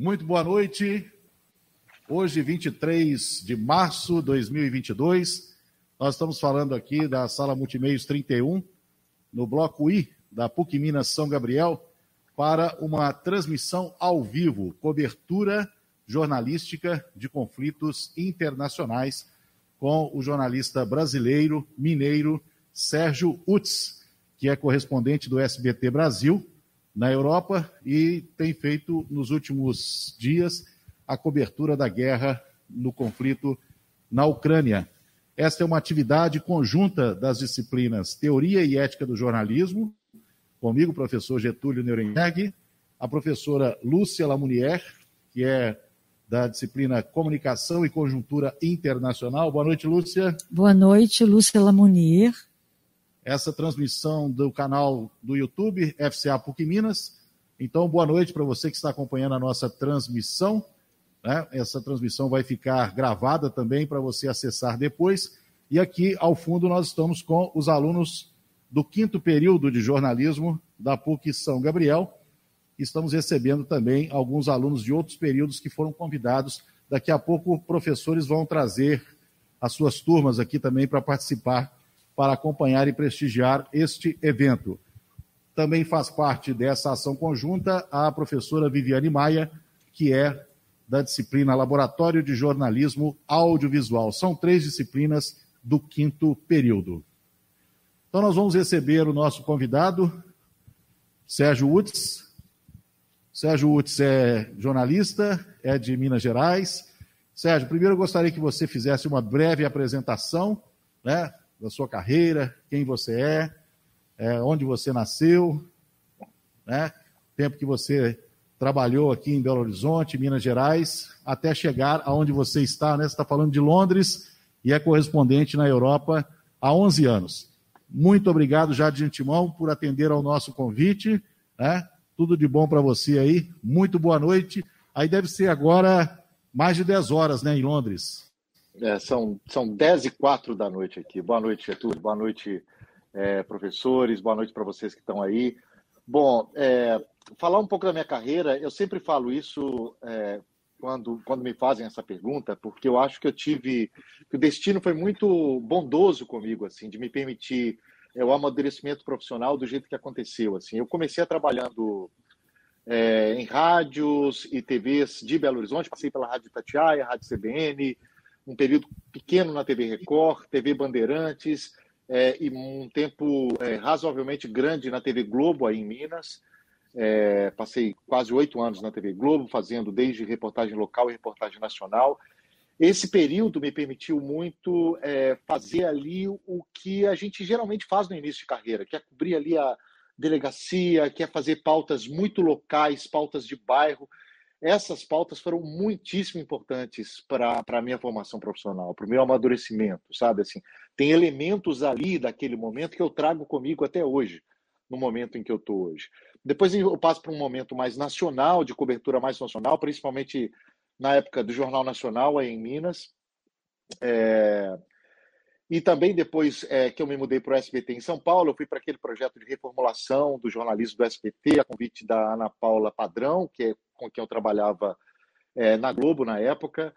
Muito boa noite. Hoje, 23 de março de 2022, nós estamos falando aqui da Sala Multimeios 31, no bloco I da PUC Minas São Gabriel, para uma transmissão ao vivo, cobertura jornalística de conflitos internacionais com o jornalista brasileiro, mineiro, Sérgio Utz, que é correspondente do SBT Brasil na Europa e tem feito nos últimos dias a cobertura da guerra no conflito na Ucrânia. Esta é uma atividade conjunta das disciplinas Teoria e Ética do Jornalismo, comigo, professor Getúlio Nuremberg, a professora Lúcia Lamounier, que é da disciplina Comunicação e Conjuntura Internacional. Boa noite, Lúcia. Boa noite, Lúcia Lamounier. Essa transmissão do canal do YouTube, FCA PUC Minas. Então, boa noite para você que está acompanhando a nossa transmissão. Né? Essa transmissão vai ficar gravada também para você acessar depois. E aqui, ao fundo, nós estamos com os alunos do quinto período de jornalismo da PUC São Gabriel estamos recebendo também alguns alunos de outros períodos que foram convidados. Daqui a pouco, professores vão trazer as suas turmas aqui também para participar, para acompanhar e prestigiar este evento. Também faz parte dessa ação conjunta a professora Viviane Maia, que é da disciplina Laboratório de Jornalismo Audiovisual. São três disciplinas do quinto período. Então, nós vamos receber o nosso convidado, Sérgio Utz, Sérgio Utz é jornalista, é de Minas Gerais. Sérgio, primeiro eu gostaria que você fizesse uma breve apresentação né, da sua carreira, quem você é, é onde você nasceu, né, tempo que você trabalhou aqui em Belo Horizonte, Minas Gerais, até chegar aonde você está, né? Você está falando de Londres e é correspondente na Europa há 11 anos. Muito obrigado já de antemão por atender ao nosso convite, né? Tudo de bom para você aí. Muito boa noite. Aí deve ser agora mais de 10 horas, né, em Londres. É, são, são 10 e 4 da noite aqui. Boa noite, Getúlio. Boa noite, é, professores. Boa noite para vocês que estão aí. Bom, é, falar um pouco da minha carreira, eu sempre falo isso é, quando, quando me fazem essa pergunta, porque eu acho que eu tive. que o destino foi muito bondoso comigo, assim, de me permitir é o amadurecimento profissional do jeito que aconteceu. Assim, eu comecei trabalhando é, em rádios e TVs de Belo Horizonte, passei pela Rádio Tatiaia, Rádio CBN, um período pequeno na TV Record, TV Bandeirantes, é, e um tempo é, razoavelmente grande na TV Globo, aí em Minas. É, passei quase oito anos na TV Globo, fazendo desde reportagem local e reportagem nacional. Esse período me permitiu muito é, fazer ali o que a gente geralmente faz no início de carreira, que é cobrir ali a delegacia, que é fazer pautas muito locais, pautas de bairro. Essas pautas foram muitíssimo importantes para a minha formação profissional, para o meu amadurecimento, sabe? Assim, tem elementos ali daquele momento que eu trago comigo até hoje, no momento em que eu estou hoje. Depois eu passo para um momento mais nacional, de cobertura mais nacional, principalmente na época do Jornal Nacional, aí em Minas. É... E também depois é, que eu me mudei para o SBT em São Paulo, eu fui para aquele projeto de reformulação do jornalismo do SBT, a convite da Ana Paula Padrão, que é com quem eu trabalhava é, na Globo na época.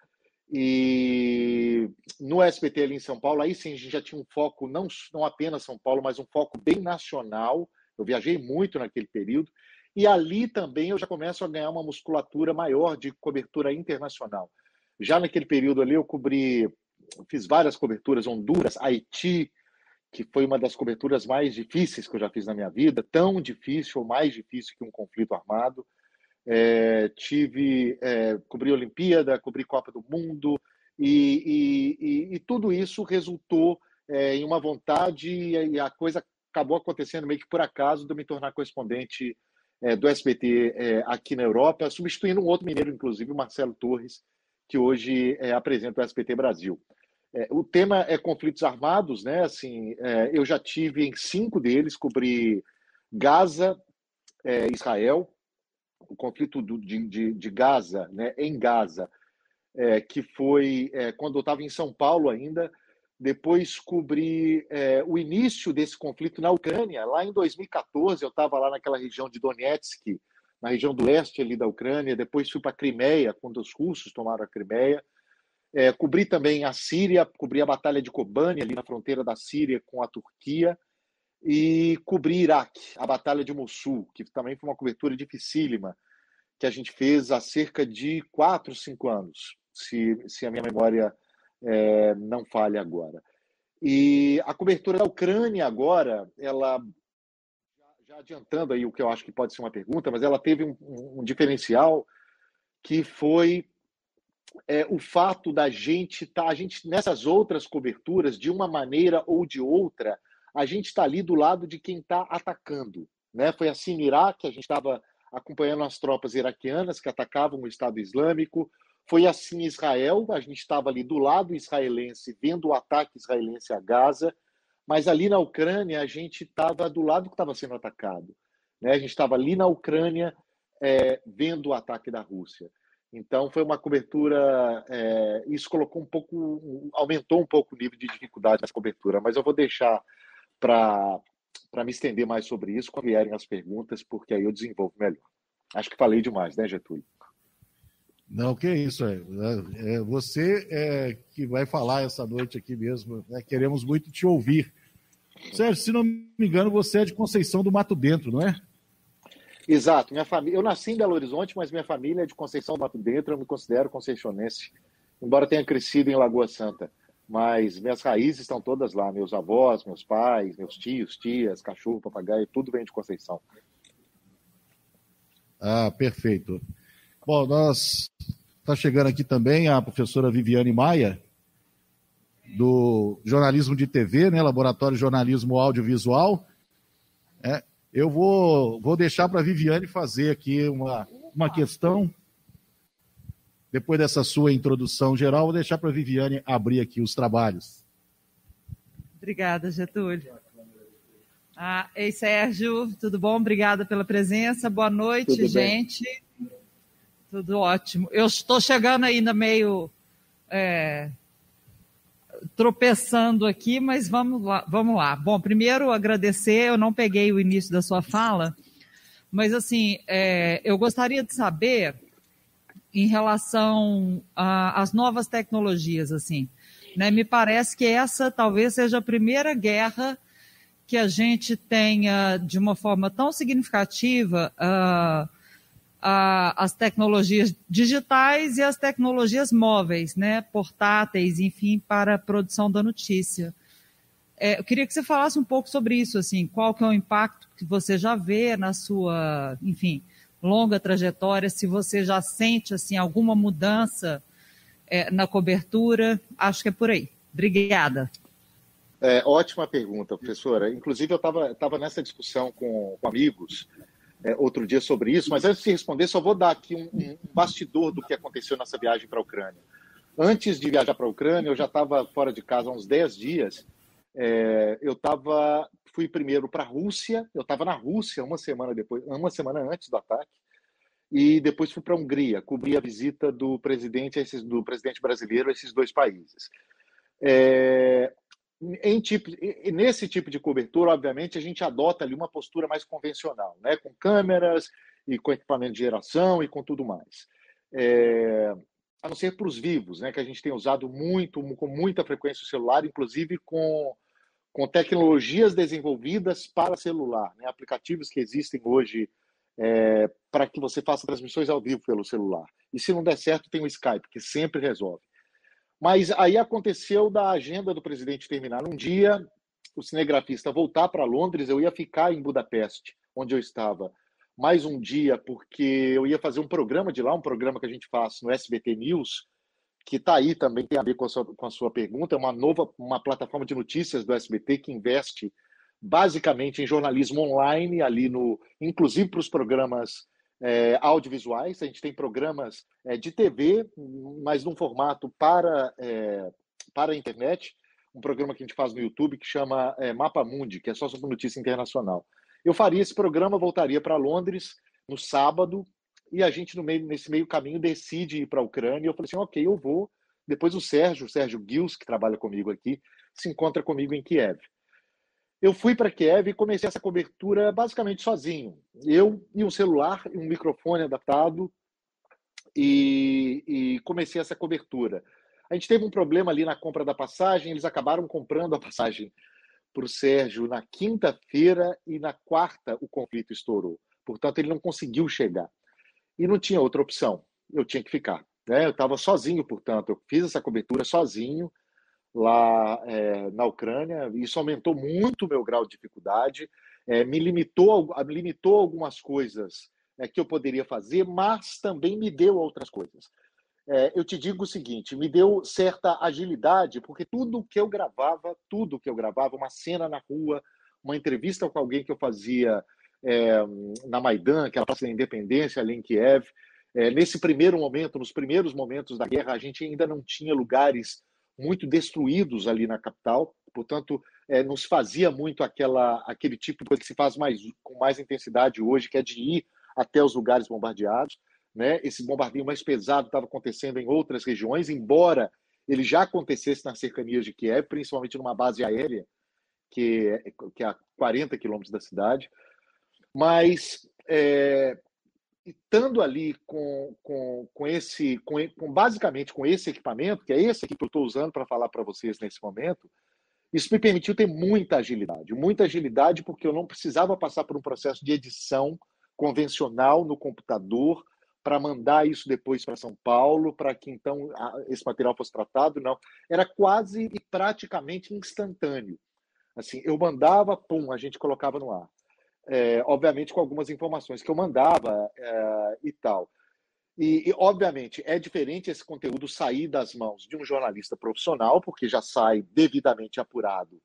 E no SBT ali em São Paulo, aí sim a gente já tinha um foco, não, não apenas São Paulo, mas um foco bem nacional. Eu viajei muito naquele período. E ali também eu já começo a ganhar uma musculatura maior de cobertura internacional. Já naquele período ali eu cobri, fiz várias coberturas, Honduras, Haiti, que foi uma das coberturas mais difíceis que eu já fiz na minha vida, tão difícil ou mais difícil que um conflito armado. É, tive, é, cobri Olimpíada, cobri Copa do Mundo, e, e, e, e tudo isso resultou é, em uma vontade, e a coisa acabou acontecendo meio que por acaso de eu me tornar correspondente é, do SBT é, aqui na Europa, substituindo um outro mineiro, inclusive, o Marcelo Torres, que hoje é, apresenta o SBT Brasil. É, o tema é conflitos armados, né? Assim, é, eu já tive em cinco deles, cobri Gaza, é, Israel, o conflito do, de, de, de, Gaza, né, em Gaza, que foi quando eu estava em São Paulo ainda, depois cobri é, o início desse conflito na Ucrânia. Lá em 2014, eu estava lá naquela região de Donetsk, na região do leste ali da Ucrânia, depois fui para a Crimeia, quando os russos tomaram a Crimeia. É, cobri também a Síria, cobri a Batalha de Kobani, ali na fronteira da Síria com a Turquia, e cobri Iraque, a Batalha de Mossul, que também foi uma cobertura dificílima, que a gente fez há cerca de quatro, cinco anos, se, se a minha memória é, não falha agora. E a cobertura da Ucrânia agora, ela já adiantando aí o que eu acho que pode ser uma pergunta, mas ela teve um, um diferencial que foi é, o fato da gente estar, tá, a gente nessas outras coberturas, de uma maneira ou de outra, a gente está ali do lado de quem está atacando. Né? Foi assim no Iraque, a gente estava acompanhando as tropas iraquianas que atacavam o Estado Islâmico. Foi assim em Israel, a gente estava ali do lado israelense, vendo o ataque israelense a Gaza. Mas ali na Ucrânia, a gente estava do lado que estava sendo atacado. Né? A gente estava ali na Ucrânia é, vendo o ataque da Rússia. Então, foi uma cobertura. É, isso colocou um pouco, aumentou um pouco o nível de dificuldade nessa cobertura, mas eu vou deixar para me estender mais sobre isso quando vierem as perguntas, porque aí eu desenvolvo melhor. Acho que falei demais, né, Getúlio? Não, que isso, é, é, é você é, que vai falar essa noite aqui mesmo. Né? Queremos muito te ouvir. Sérgio, se não me engano, você é de Conceição do Mato Dentro, não é? Exato. Minha família, eu nasci em Belo Horizonte, mas minha família é de Conceição do Mato Dentro. Eu me considero conceicionense, embora tenha crescido em Lagoa Santa. Mas minhas raízes estão todas lá. Meus avós, meus pais, meus tios, tias, cachorro, papagaio, tudo vem de Conceição. Ah, perfeito. Bom, nós está chegando aqui também a professora Viviane Maia, do jornalismo de TV, né, Laboratório de Jornalismo Audiovisual. É, eu vou, vou deixar para a Viviane fazer aqui uma, uma questão. Depois dessa sua introdução geral, vou deixar para a Viviane abrir aqui os trabalhos. Obrigada, Getúlio. Ah, ei, Sérgio, tudo bom? Obrigada pela presença. Boa noite, gente. Tudo ótimo. Eu estou chegando ainda meio é, tropeçando aqui, mas vamos lá, vamos lá. Bom, primeiro agradecer, eu não peguei o início da sua fala, mas assim, é, eu gostaria de saber em relação às novas tecnologias, assim, né? Me parece que essa talvez seja a primeira guerra que a gente tenha de uma forma tão significativa uh, a, as tecnologias digitais e as tecnologias móveis, né, portáteis, enfim, para a produção da notícia. É, eu queria que você falasse um pouco sobre isso, assim, qual que é o impacto que você já vê na sua, enfim, longa trajetória, se você já sente, assim, alguma mudança é, na cobertura, acho que é por aí. Obrigada. É, ótima pergunta, professora. Inclusive, eu estava nessa discussão com, com amigos é, outro dia sobre isso, mas antes de responder, só vou dar aqui um, um bastidor do que aconteceu nessa viagem para a Ucrânia. Antes de viajar para a Ucrânia, eu já estava fora de casa há uns 10 dias. É, eu tava, fui primeiro para a Rússia, eu estava na Rússia uma semana depois, uma semana antes do ataque, e depois fui para a Hungria, cobri a visita do presidente, do presidente brasileiro a esses dois países. É, em tipo, nesse tipo de cobertura, obviamente, a gente adota ali uma postura mais convencional, né? com câmeras e com equipamento de geração e com tudo mais. É, a não ser para os vivos, né? que a gente tem usado muito, com muita frequência o celular, inclusive com, com tecnologias desenvolvidas para celular, né? aplicativos que existem hoje é, para que você faça transmissões ao vivo pelo celular. E se não der certo, tem o Skype, que sempre resolve. Mas aí aconteceu da agenda do presidente terminar. Um dia, o cinegrafista voltar para Londres, eu ia ficar em Budapeste, onde eu estava, mais um dia, porque eu ia fazer um programa de lá, um programa que a gente faz no SBT News, que está aí também, tem a ver com a, sua, com a sua pergunta, é uma nova uma plataforma de notícias do SBT que investe basicamente em jornalismo online, ali no, inclusive para os programas é, audiovisuais, a gente tem programas é, de TV, mas num formato para, é, para a internet, um programa que a gente faz no YouTube que chama é, Mapa Mundi, que é só sobre notícia internacional. Eu faria esse programa, voltaria para Londres no sábado, e a gente, no meio, nesse meio caminho, decide ir para a Ucrânia. Eu falei assim: ok, eu vou. Depois o Sérgio, o Sérgio Gils, que trabalha comigo aqui, se encontra comigo em Kiev. Eu fui para Kiev e comecei essa cobertura basicamente sozinho. Eu e um celular e um microfone adaptado e, e, comecei essa cobertura. A gente teve um problema ali na compra da passagem, eles acabaram comprando a passagem para o Sérgio na quinta-feira e na quarta o conflito estourou. Portanto, ele não conseguiu chegar. E não tinha outra opção, eu tinha que ficar. Né? Eu estava sozinho, portanto, eu fiz essa cobertura sozinho lá é, na Ucrânia. Isso aumentou muito o meu grau de dificuldade, é, me limitou, limitou algumas coisas é, que eu poderia fazer, mas também me deu outras coisas. É, eu te digo o seguinte, me deu certa agilidade, porque tudo que eu gravava, tudo que eu gravava, uma cena na rua, uma entrevista com alguém que eu fazia é, na Maidan, que é a da Independência, ali em Kiev, nesse primeiro momento, nos primeiros momentos da guerra, a gente ainda não tinha lugares muito destruídos ali na capital, portanto, é, nos fazia muito aquela, aquele tipo de coisa que se faz mais, com mais intensidade hoje, que é de ir até os lugares bombardeados. Né? Esse bombardeio mais pesado estava acontecendo em outras regiões, embora ele já acontecesse nas cercanias de Kiev, principalmente numa base aérea, que é, que é a 40 quilômetros da cidade. Mas é, estando ali com, com, com esse, com, com, basicamente com esse equipamento, que é esse aqui que eu estou usando para falar para vocês nesse momento, isso me permitiu ter muita agilidade. Muita agilidade porque eu não precisava passar por um processo de edição convencional no computador para mandar isso depois para São Paulo, para que então esse material fosse tratado, não. Era quase e praticamente instantâneo. Assim, eu mandava, pum, a gente colocava no ar é, obviamente com algumas informações que eu mandava é, e tal. E, e, obviamente, é diferente esse conteúdo sair das mãos de um jornalista profissional, porque já sai devidamente apurado,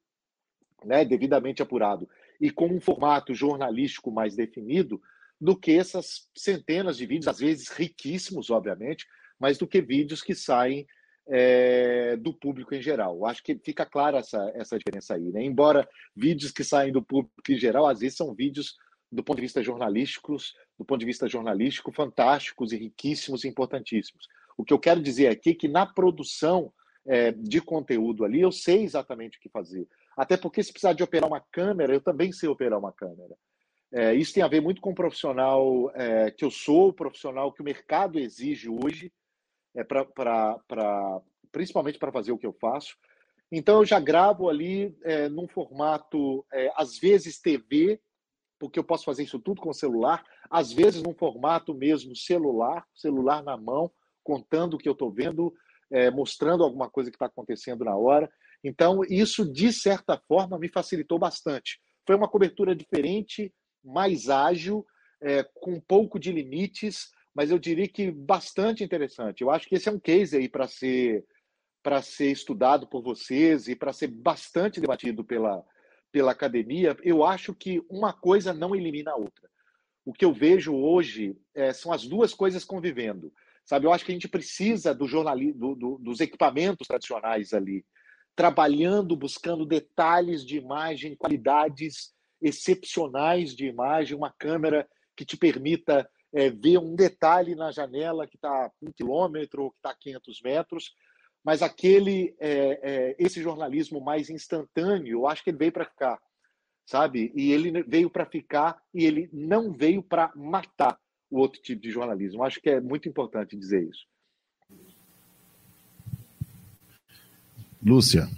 né, devidamente apurado, e com um formato jornalístico mais definido, do que essas centenas de vídeos, às vezes riquíssimos, obviamente, mas do que vídeos que saem é, do público em geral. Acho que fica clara essa, essa diferença aí. Né? Embora vídeos que saem do público em geral, às vezes são vídeos do ponto de vista jornalísticos, do ponto de vista jornalístico, fantásticos e riquíssimos e importantíssimos. O que eu quero dizer aqui é que na produção é, de conteúdo ali, eu sei exatamente o que fazer. Até porque se precisar de operar uma câmera, eu também sei operar uma câmera. É, isso tem a ver muito com o profissional é, que eu sou, o profissional que o mercado exige hoje, é, para principalmente para fazer o que eu faço. Então, eu já gravo ali é, num formato, é, às vezes TV, porque eu posso fazer isso tudo com celular, às vezes num formato mesmo celular, celular na mão, contando o que eu estou vendo, é, mostrando alguma coisa que está acontecendo na hora. Então, isso, de certa forma, me facilitou bastante. Foi uma cobertura diferente, mais ágil, é, com um pouco de limites, mas eu diria que bastante interessante. Eu acho que esse é um case aí para ser para ser estudado por vocês e para ser bastante debatido pela, pela academia. Eu acho que uma coisa não elimina a outra. O que eu vejo hoje é, são as duas coisas convivendo. Sabe, eu acho que a gente precisa do do, do, dos equipamentos tradicionais ali, trabalhando, buscando detalhes de imagem, qualidades excepcionais de imagem, uma câmera que te permita é, ver um detalhe na janela que está um quilômetro ou que está a 500 metros, mas aquele é, é, esse jornalismo mais instantâneo, eu acho que ele veio para ficar, sabe? E ele veio para ficar e ele não veio para matar o outro tipo de jornalismo. Eu acho que é muito importante dizer isso. Lúcia.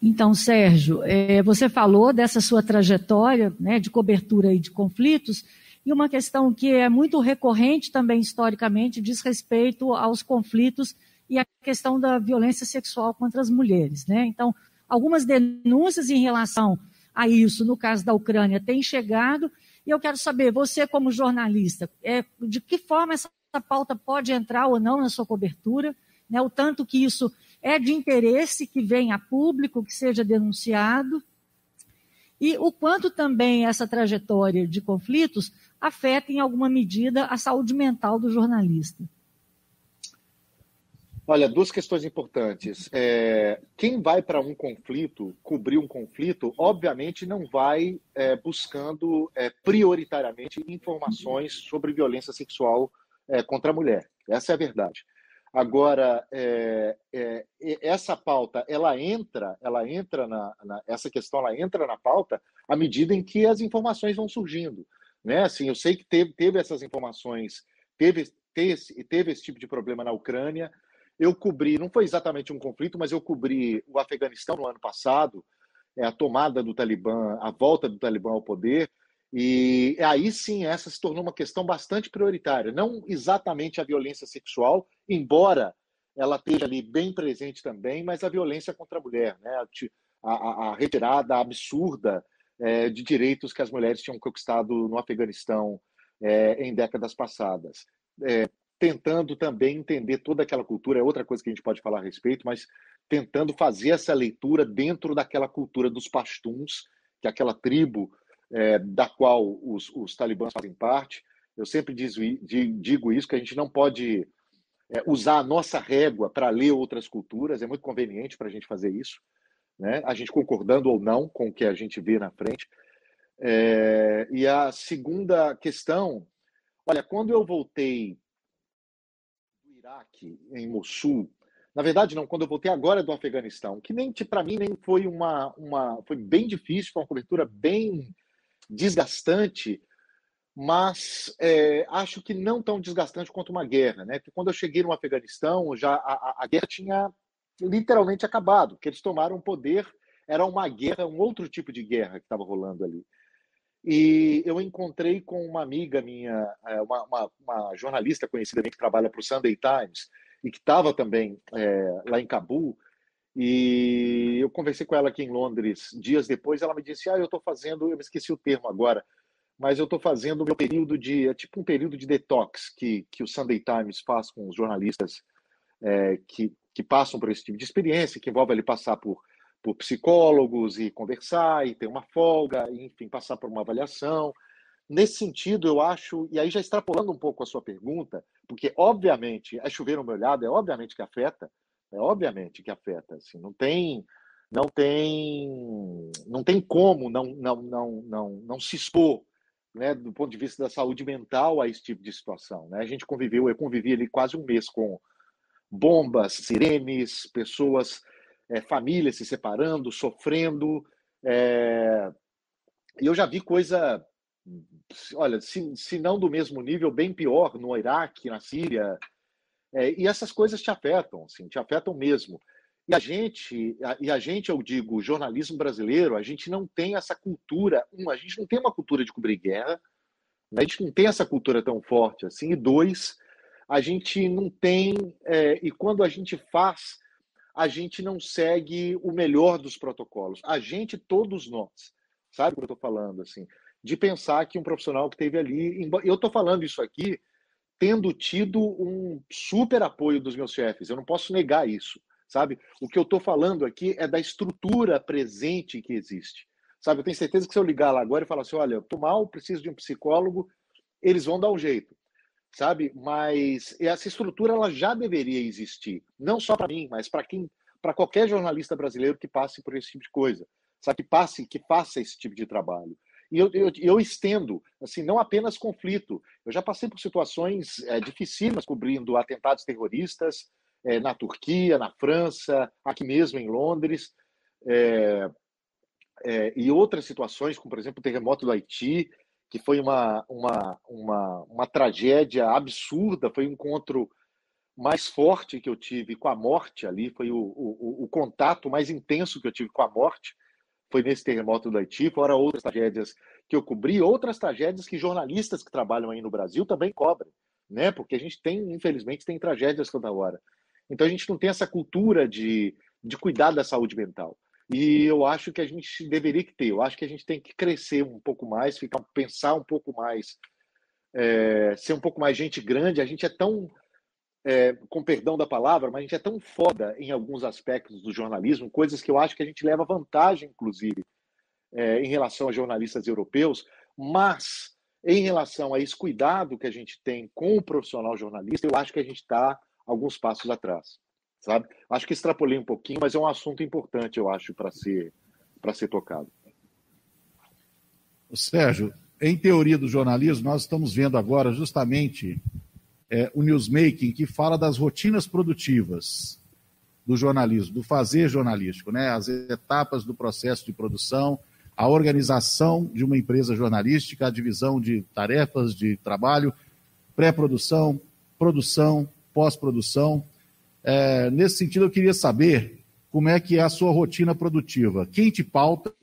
Então, Sérgio, é, você falou dessa sua trajetória né, de cobertura de conflitos, e uma questão que é muito recorrente também historicamente diz respeito aos conflitos e a questão da violência sexual contra as mulheres. Né? Então, algumas denúncias em relação a isso, no caso da Ucrânia, têm chegado, e eu quero saber, você como jornalista, é, de que forma essa pauta pode entrar ou não na sua cobertura, né? o tanto que isso é de interesse que venha a público, que seja denunciado, e o quanto também essa trajetória de conflitos afeta em alguma medida a saúde mental do jornalista. Olha, duas questões importantes. É, quem vai para um conflito, cobrir um conflito, obviamente não vai é, buscando é, prioritariamente informações sobre violência sexual é, contra a mulher. Essa é a verdade. Agora, é, é, essa pauta, ela entra, ela entra na, na, essa questão, ela entra na pauta à medida em que as informações vão surgindo, né? Assim, eu sei que teve, teve essas informações, teve, teve, teve esse tipo de problema na Ucrânia. Eu cobri, não foi exatamente um conflito, mas eu cobri o Afeganistão no ano passado, é, a tomada do Talibã, a volta do Talibã ao poder, e aí sim, essa se tornou uma questão bastante prioritária. Não exatamente a violência sexual, embora ela esteja ali bem presente também, mas a violência contra a mulher, né? a, a, a retirada absurda é, de direitos que as mulheres tinham conquistado no Afeganistão é, em décadas passadas. É, tentando também entender toda aquela cultura, é outra coisa que a gente pode falar a respeito, mas tentando fazer essa leitura dentro daquela cultura dos pashtuns, que é aquela tribo é, da qual os, os talibãs fazem parte. Eu sempre digo isso, que a gente não pode é, usar a nossa régua para ler outras culturas, é muito conveniente para a gente fazer isso, né? a gente concordando ou não com o que a gente vê na frente. É, e a segunda questão, olha, quando eu voltei do Iraque, em Mossul, na verdade, não, quando eu voltei agora do Afeganistão, que nem para mim nem foi uma, uma. Foi bem difícil, foi uma cobertura bem desgastante, mas é, acho que não tão desgastante quanto uma guerra, né? Que quando eu cheguei no Afeganistão, já a, a guerra tinha literalmente acabado, que eles tomaram o poder, era uma guerra, um outro tipo de guerra que estava rolando ali. E eu encontrei com uma amiga minha, é, uma, uma, uma jornalista conhecida que trabalha para o Sunday Times e que estava também é, lá em Cabul, e eu conversei com ela aqui em Londres dias depois. Ela me disse: Ah, eu estou fazendo, eu me esqueci o termo agora, mas eu estou fazendo meu período de. É tipo um período de detox que, que o Sunday Times faz com os jornalistas é, que, que passam por esse tipo de experiência, que envolve ele passar por, por psicólogos e conversar e ter uma folga, e, enfim, passar por uma avaliação. Nesse sentido, eu acho, e aí já extrapolando um pouco a sua pergunta, porque obviamente é chover no meu olhado, é obviamente que afeta, é obviamente que afeta, assim, não tem não tem não tem como não não não não, não se expor né, do ponto de vista da saúde mental a esse tipo de situação. Né? A gente conviveu, eu convivi ali quase um mês com bombas, sirenes, pessoas, é, famílias se separando, sofrendo. É... E eu já vi coisa, olha, se, se não do mesmo nível, bem pior no Iraque, na Síria, é, e essas coisas te afetam, assim, te afetam mesmo. E a gente, e a gente, eu digo, o jornalismo brasileiro, a gente não tem essa cultura. Um, a gente não tem uma cultura de cobrir guerra, né? a gente não tem essa cultura tão forte assim. E dois, a gente não tem. É, e quando a gente faz, a gente não segue o melhor dos protocolos. A gente, todos nós, sabe o que eu estou falando, assim? De pensar que um profissional que teve ali. Eu estou falando isso aqui tendo tido um super apoio dos meus chefes. Eu não posso negar isso, sabe? O que eu estou falando aqui é da estrutura presente que existe. Sabe, eu tenho certeza que se eu ligar lá agora e falar assim, olha, eu tô mal, preciso de um psicólogo, eles vão dar um jeito, sabe? Mas essa estrutura ela já deveria existir, não só para mim, mas para quem, para qualquer jornalista brasileiro que passe por esse tipo de coisa, sabe? Que passe, que faça esse tipo de trabalho. E eu, eu, eu, estendo, assim, não apenas conflito. Eu já passei por situações é, dificílimas cobrindo atentados terroristas é, na Turquia, na França, aqui mesmo em Londres, é, é, e outras situações, como por exemplo o terremoto do Haiti, que foi uma, uma, uma, uma tragédia absurda, foi um encontro mais forte que eu tive com a morte ali, foi o, o, o contato mais intenso que eu tive com a morte foi nesse terremoto do Haiti, fora outras tragédias que eu cobri, outras tragédias que jornalistas que trabalham aí no Brasil também cobrem, né? Porque a gente tem, infelizmente, tem tragédias toda hora. Então a gente não tem essa cultura de, de cuidar da saúde mental. E eu acho que a gente deveria ter. Eu acho que a gente tem que crescer um pouco mais, ficar, pensar um pouco mais, é, ser um pouco mais gente grande. A gente é tão é, com perdão da palavra, mas a gente é tão foda em alguns aspectos do jornalismo, coisas que eu acho que a gente leva vantagem, inclusive, é, em relação a jornalistas europeus, mas em relação a esse cuidado que a gente tem com o profissional jornalista, eu acho que a gente está alguns passos atrás, sabe? Acho que extrapolei um pouquinho, mas é um assunto importante, eu acho, para ser, para ser tocado. Sérgio, em teoria do jornalismo, nós estamos vendo agora justamente é, o Newsmaking, que fala das rotinas produtivas do jornalismo, do fazer jornalístico, né? as etapas do processo de produção, a organização de uma empresa jornalística, a divisão de tarefas de trabalho, pré-produção, produção, pós-produção. É, nesse sentido, eu queria saber como é que é a sua rotina produtiva. Quem te pauta?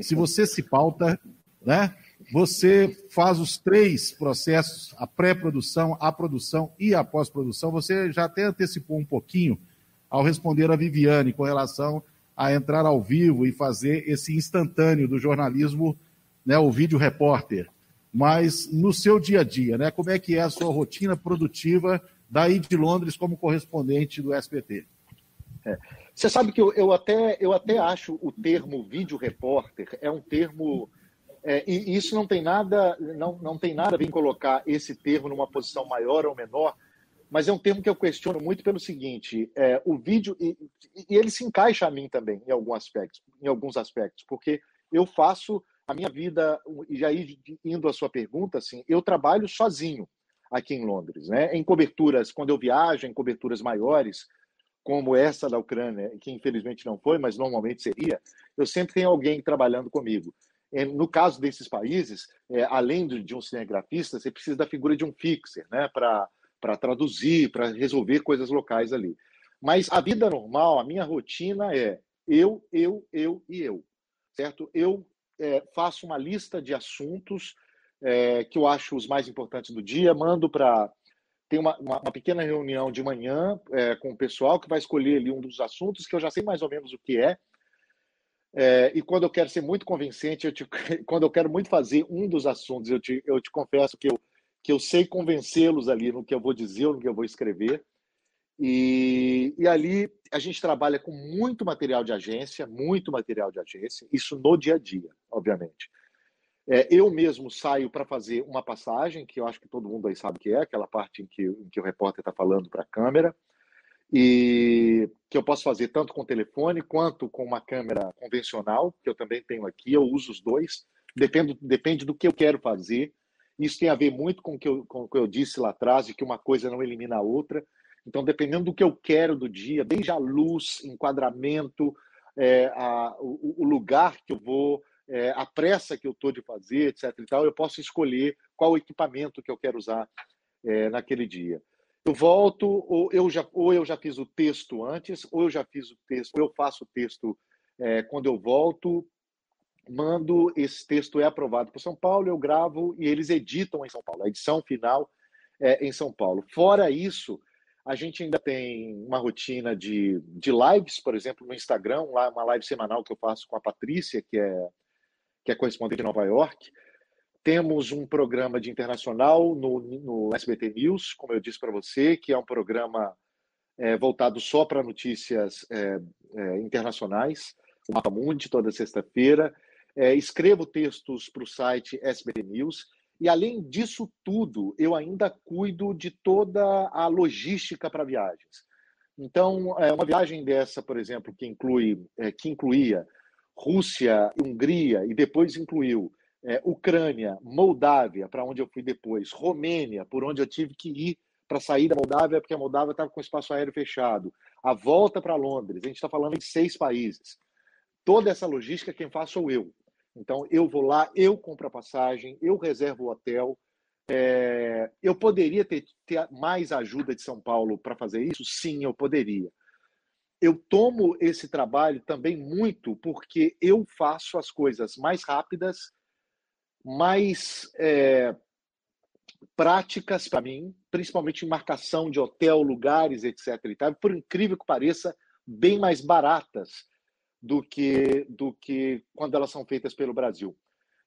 Se você se pauta, né? Você faz os três processos, a pré-produção, a produção e a pós-produção. Você já até antecipou um pouquinho ao responder a Viviane com relação a entrar ao vivo e fazer esse instantâneo do jornalismo, né, o vídeo repórter. Mas no seu dia a dia, né, como é que é a sua rotina produtiva daí de Londres como correspondente do SBT? É. Você sabe que eu, eu, até, eu até acho o termo vídeo repórter é um termo é, e isso não tem nada, não, não tem nada em colocar esse termo numa posição maior ou menor, mas é um termo que eu questiono muito pelo seguinte: é, o vídeo e, e, ele se encaixa a mim também em alguns aspectos, em alguns aspectos, porque eu faço a minha vida e aí indo à sua pergunta, assim, eu trabalho sozinho aqui em Londres, né? Em coberturas quando eu viajo, em coberturas maiores, como essa da Ucrânia, que infelizmente não foi, mas normalmente seria, eu sempre tenho alguém trabalhando comigo. É, no caso desses países, é, além de um cinegrafista, você precisa da figura de um fixer, né, para traduzir, para resolver coisas locais ali. Mas a vida normal, a minha rotina é eu, eu, eu e eu, certo? Eu é, faço uma lista de assuntos é, que eu acho os mais importantes do dia, mando para tem uma, uma, uma, pequena reunião de manhã é, com o pessoal que vai escolher ali um dos assuntos que eu já sei mais ou menos o que é é, e quando eu quero ser muito convincente, eu te, quando eu quero muito fazer um dos assuntos, eu te, eu te confesso que eu, que eu sei convencê-los ali no que eu vou dizer ou no que eu vou escrever. E, e ali a gente trabalha com muito material de agência, muito material de agência, isso no dia a dia, obviamente. É, eu mesmo saio para fazer uma passagem, que eu acho que todo mundo aí sabe que é, aquela parte em que, em que o repórter está falando para a câmera e que eu posso fazer tanto com telefone quanto com uma câmera convencional, que eu também tenho aqui, eu uso os dois, depende, depende do que eu quero fazer. Isso tem a ver muito com o, que eu, com o que eu disse lá atrás, de que uma coisa não elimina a outra. Então, dependendo do que eu quero do dia, desde a luz, enquadramento, é, a, o, o, lugar que eu vou, é, a pressa que eu estou de fazer, etc. E tal, eu posso escolher qual equipamento que eu quero usar é, naquele dia eu volto, ou eu, já, ou eu já fiz o texto antes, ou eu já fiz o texto, ou eu faço o texto é, quando eu volto, mando, esse texto é aprovado por São Paulo, eu gravo e eles editam em São Paulo. A edição final é em São Paulo. Fora isso, a gente ainda tem uma rotina de, de lives, por exemplo, no Instagram, uma live semanal que eu faço com a Patrícia, que é, que é correspondente de Nova York. Temos um programa de internacional no, no SBT News, como eu disse para você, que é um programa é, voltado só para notícias é, é, internacionais, o Mapa Mundi, toda sexta-feira. É, escrevo textos para o site SBT News. E, além disso tudo, eu ainda cuido de toda a logística para viagens. Então, é, uma viagem dessa, por exemplo, que, inclui, é, que incluía Rússia, Hungria e depois incluiu é, Ucrânia, Moldávia, para onde eu fui depois, Romênia, por onde eu tive que ir para sair da Moldávia, porque a Moldávia estava com o espaço aéreo fechado, a volta para Londres, a gente está falando de seis países. Toda essa logística quem faz sou eu. Então, eu vou lá, eu compro a passagem, eu reservo o hotel. É... eu poderia ter, ter mais ajuda de São Paulo para fazer isso? Sim, eu poderia. Eu tomo esse trabalho também muito porque eu faço as coisas mais rápidas mais é, práticas para mim, principalmente em marcação de hotel, lugares, etc. E tal, por incrível que pareça, bem mais baratas do que, do que quando elas são feitas pelo Brasil.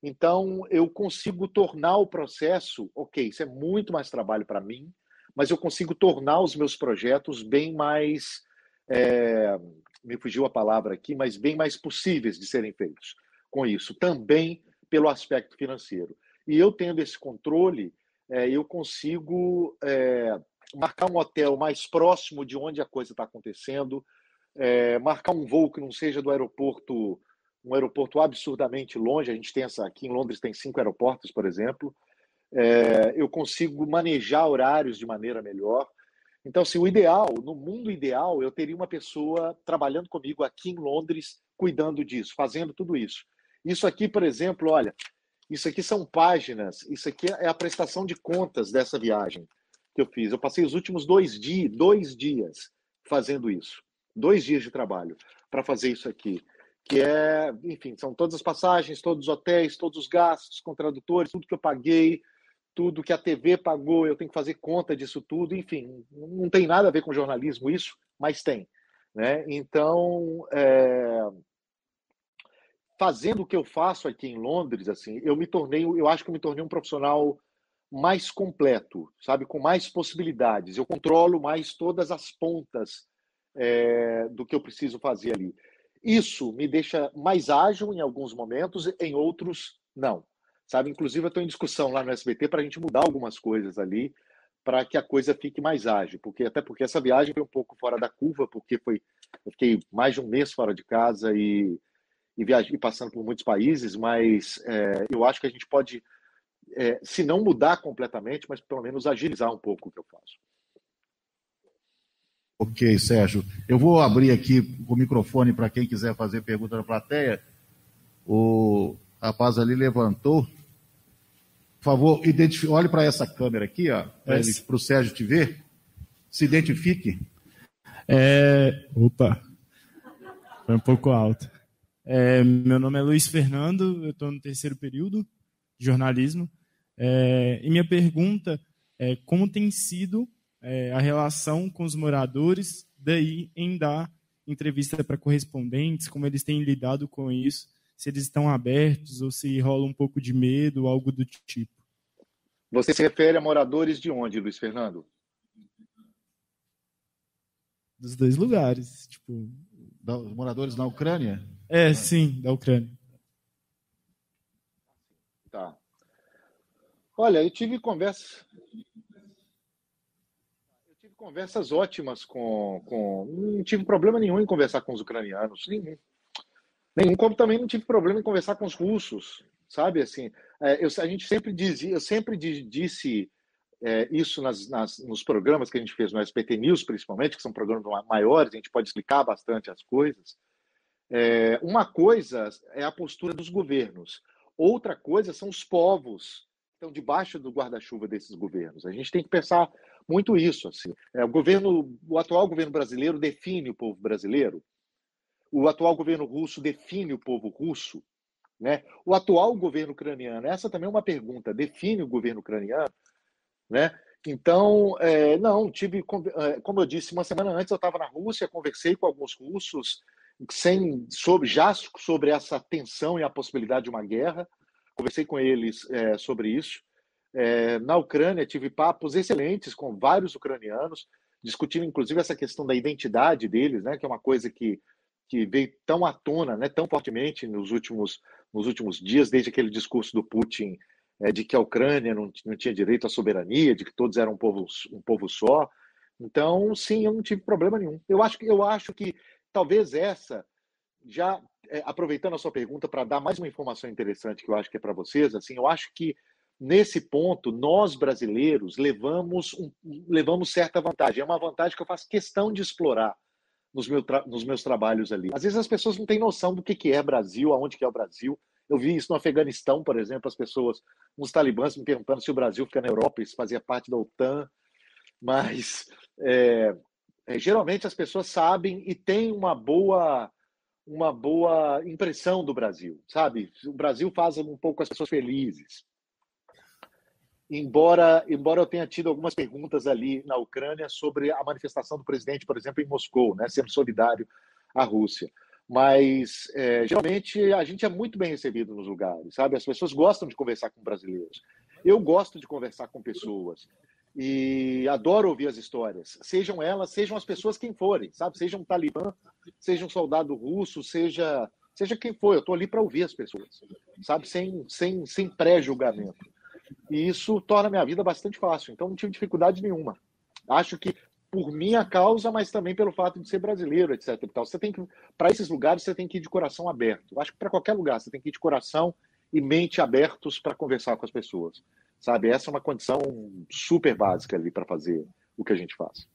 Então, eu consigo tornar o processo, ok, isso é muito mais trabalho para mim, mas eu consigo tornar os meus projetos bem mais, é, me fugiu a palavra aqui, mas bem mais possíveis de serem feitos com isso. Também pelo aspecto financeiro. E eu tendo esse controle, é, eu consigo é, marcar um hotel mais próximo de onde a coisa está acontecendo, é, marcar um voo que não seja do aeroporto, um aeroporto absurdamente longe. A gente tem essa aqui em Londres tem cinco aeroportos, por exemplo. é, eu consigo manejar horários de maneira melhor. Então, assim, o ideal, no mundo ideal, eu teria uma pessoa trabalhando comigo aqui em Londres, cuidando disso, fazendo tudo isso. Isso aqui, por exemplo, olha, isso aqui são páginas, isso aqui é a prestação de contas dessa viagem que eu fiz. Eu passei os últimos dois dias, dois dias fazendo isso, dois dias de trabalho para fazer isso aqui, que é, enfim, são todas as passagens, todos os hotéis, todos os gastos com tradutores, tudo que eu paguei, tudo que a TV pagou, eu tenho que fazer conta disso tudo, enfim, não tem nada a ver com jornalismo isso, mas tem, né? Então, é... fazendo o que eu faço aqui em Londres, assim, eu me tornei, eu acho que eu me tornei um profissional mais completo, sabe, com mais possibilidades. Eu controlo mais todas as pontas é, do que eu preciso fazer ali. Isso me deixa mais ágil em alguns momentos, em outros não sabe? Inclusive, eu estou em discussão lá no SBT para a gente mudar algumas coisas ali para que a coisa fique mais ágil, porque até porque essa viagem foi um pouco fora da curva, porque foi eu fiquei mais de um mês fora de casa e e, viajei, passando por muitos países, mas é, eu acho que a gente pode, é, se não mudar completamente, mas pelo menos agilizar um pouco o que eu faço. Ok, Sérgio. Eu vou abrir aqui o microfone para quem quiser fazer pergunta na plateia. O rapaz ali levantou. Por favor, identifique, olhe para essa câmera aqui, para o Sérgio te ver. Se identifique. É, opa, foi um pouco alto. É, meu nome é Luiz Fernando, eu estou no terceiro período de jornalismo. É, e minha pergunta é como tem sido é, a relação com os moradores daí em dar entrevista para correspondentes, como eles têm lidado com isso se eles estão abertos ou se rola um pouco de medo, algo do tipo. Você se refere a moradores de onde, Luiz Fernando? Dos dois lugares, tipo, da, moradores na Ucrânia? É, sim, da Ucrânia. Tá. Olha, eu tive conversas. Eu tive conversas ótimas com, com. Não tive problema nenhum em conversar com os ucranianos. Nenhum. Nenhum, como também não tive problema em conversar com os russos, sabe? Assim, é, eu, a gente sempre dizia, eu sempre disse é, isso nas, nas, nos programas que a gente fez no SPT News, principalmente, que são programas maiores, a gente pode explicar bastante as coisas. É, uma coisa é a postura dos governos, outra coisa são os povos que estão debaixo do guarda-chuva desses governos. A gente tem que pensar muito isso. Assim. É, o governo, o atual governo brasileiro define o povo brasileiro o atual governo russo define o povo russo? Né? O atual governo ucraniano, essa também é uma pergunta, define o governo ucraniano? Né? Então, é, não, tive, é, como eu disse, uma semana antes eu estava na Rússia, conversei com alguns russos sem, sobre, já sobre essa tensão e a possibilidade de uma guerra, conversei com eles é, sobre isso. É, na Ucrânia, tive papos excelentes com vários ucranianos, discutindo inclusive essa questão da identidade deles, né, que é uma coisa que que veio tão à tona, né, tão fortemente nos últimos, nos últimos dias, desde aquele discurso do Putin é, de que a Ucrânia não, não tinha direito à soberania, de que todos eram um povo, um povo só. Então, sim, eu não tive problema nenhum. Eu acho que, eu acho que talvez essa, já é, aproveitando a sua pergunta para dar mais uma informação interessante que eu acho que é para vocês, assim, eu acho que nesse ponto nós brasileiros levamos, um, levamos certa vantagem. É uma vantagem que eu faço questão de explorar nos, meu nos meus trabalhos ali. Às vezes as pessoas não têm noção do que, que é Brasil, aonde que é o Brasil. Eu vi isso no Afeganistão, por exemplo, as pessoas, uns talibãs me perguntando se o Brasil fica na Europa, isso fazia parte da OTAN, mas é, é, geralmente as pessoas sabem e têm uma boa uma boa impressão do Brasil, sabe? O Brasil faz um pouco as pessoas felizes embora, embora eu tenha tido algumas perguntas ali na Ucrânia sobre a manifestação do presidente, por exemplo, em Moscou, né, sendo solidário à Rússia. Mas, é, geralmente, a gente é muito bem recebido nos lugares, sabe? As pessoas gostam de conversar com brasileiros. Eu gosto de conversar com pessoas e adoro ouvir as histórias, sejam elas, sejam as pessoas quem forem, sabe? Seja um talibã, seja um soldado russo, seja seja quem for, eu estou ali para ouvir as pessoas, sabe? Sem, sem, sem pré-julgamento. E isso torna a minha vida bastante fácil. Então não tive dificuldade nenhuma. Acho que por minha causa, mas também pelo fato de ser brasileiro, etc. Você tem que, para esses lugares, você tem que ir de coração aberto. Acho que para qualquer lugar você tem que ir de coração e mente abertos para conversar com as pessoas. Sabe? Essa é uma condição super básica ali para fazer o que a gente faz.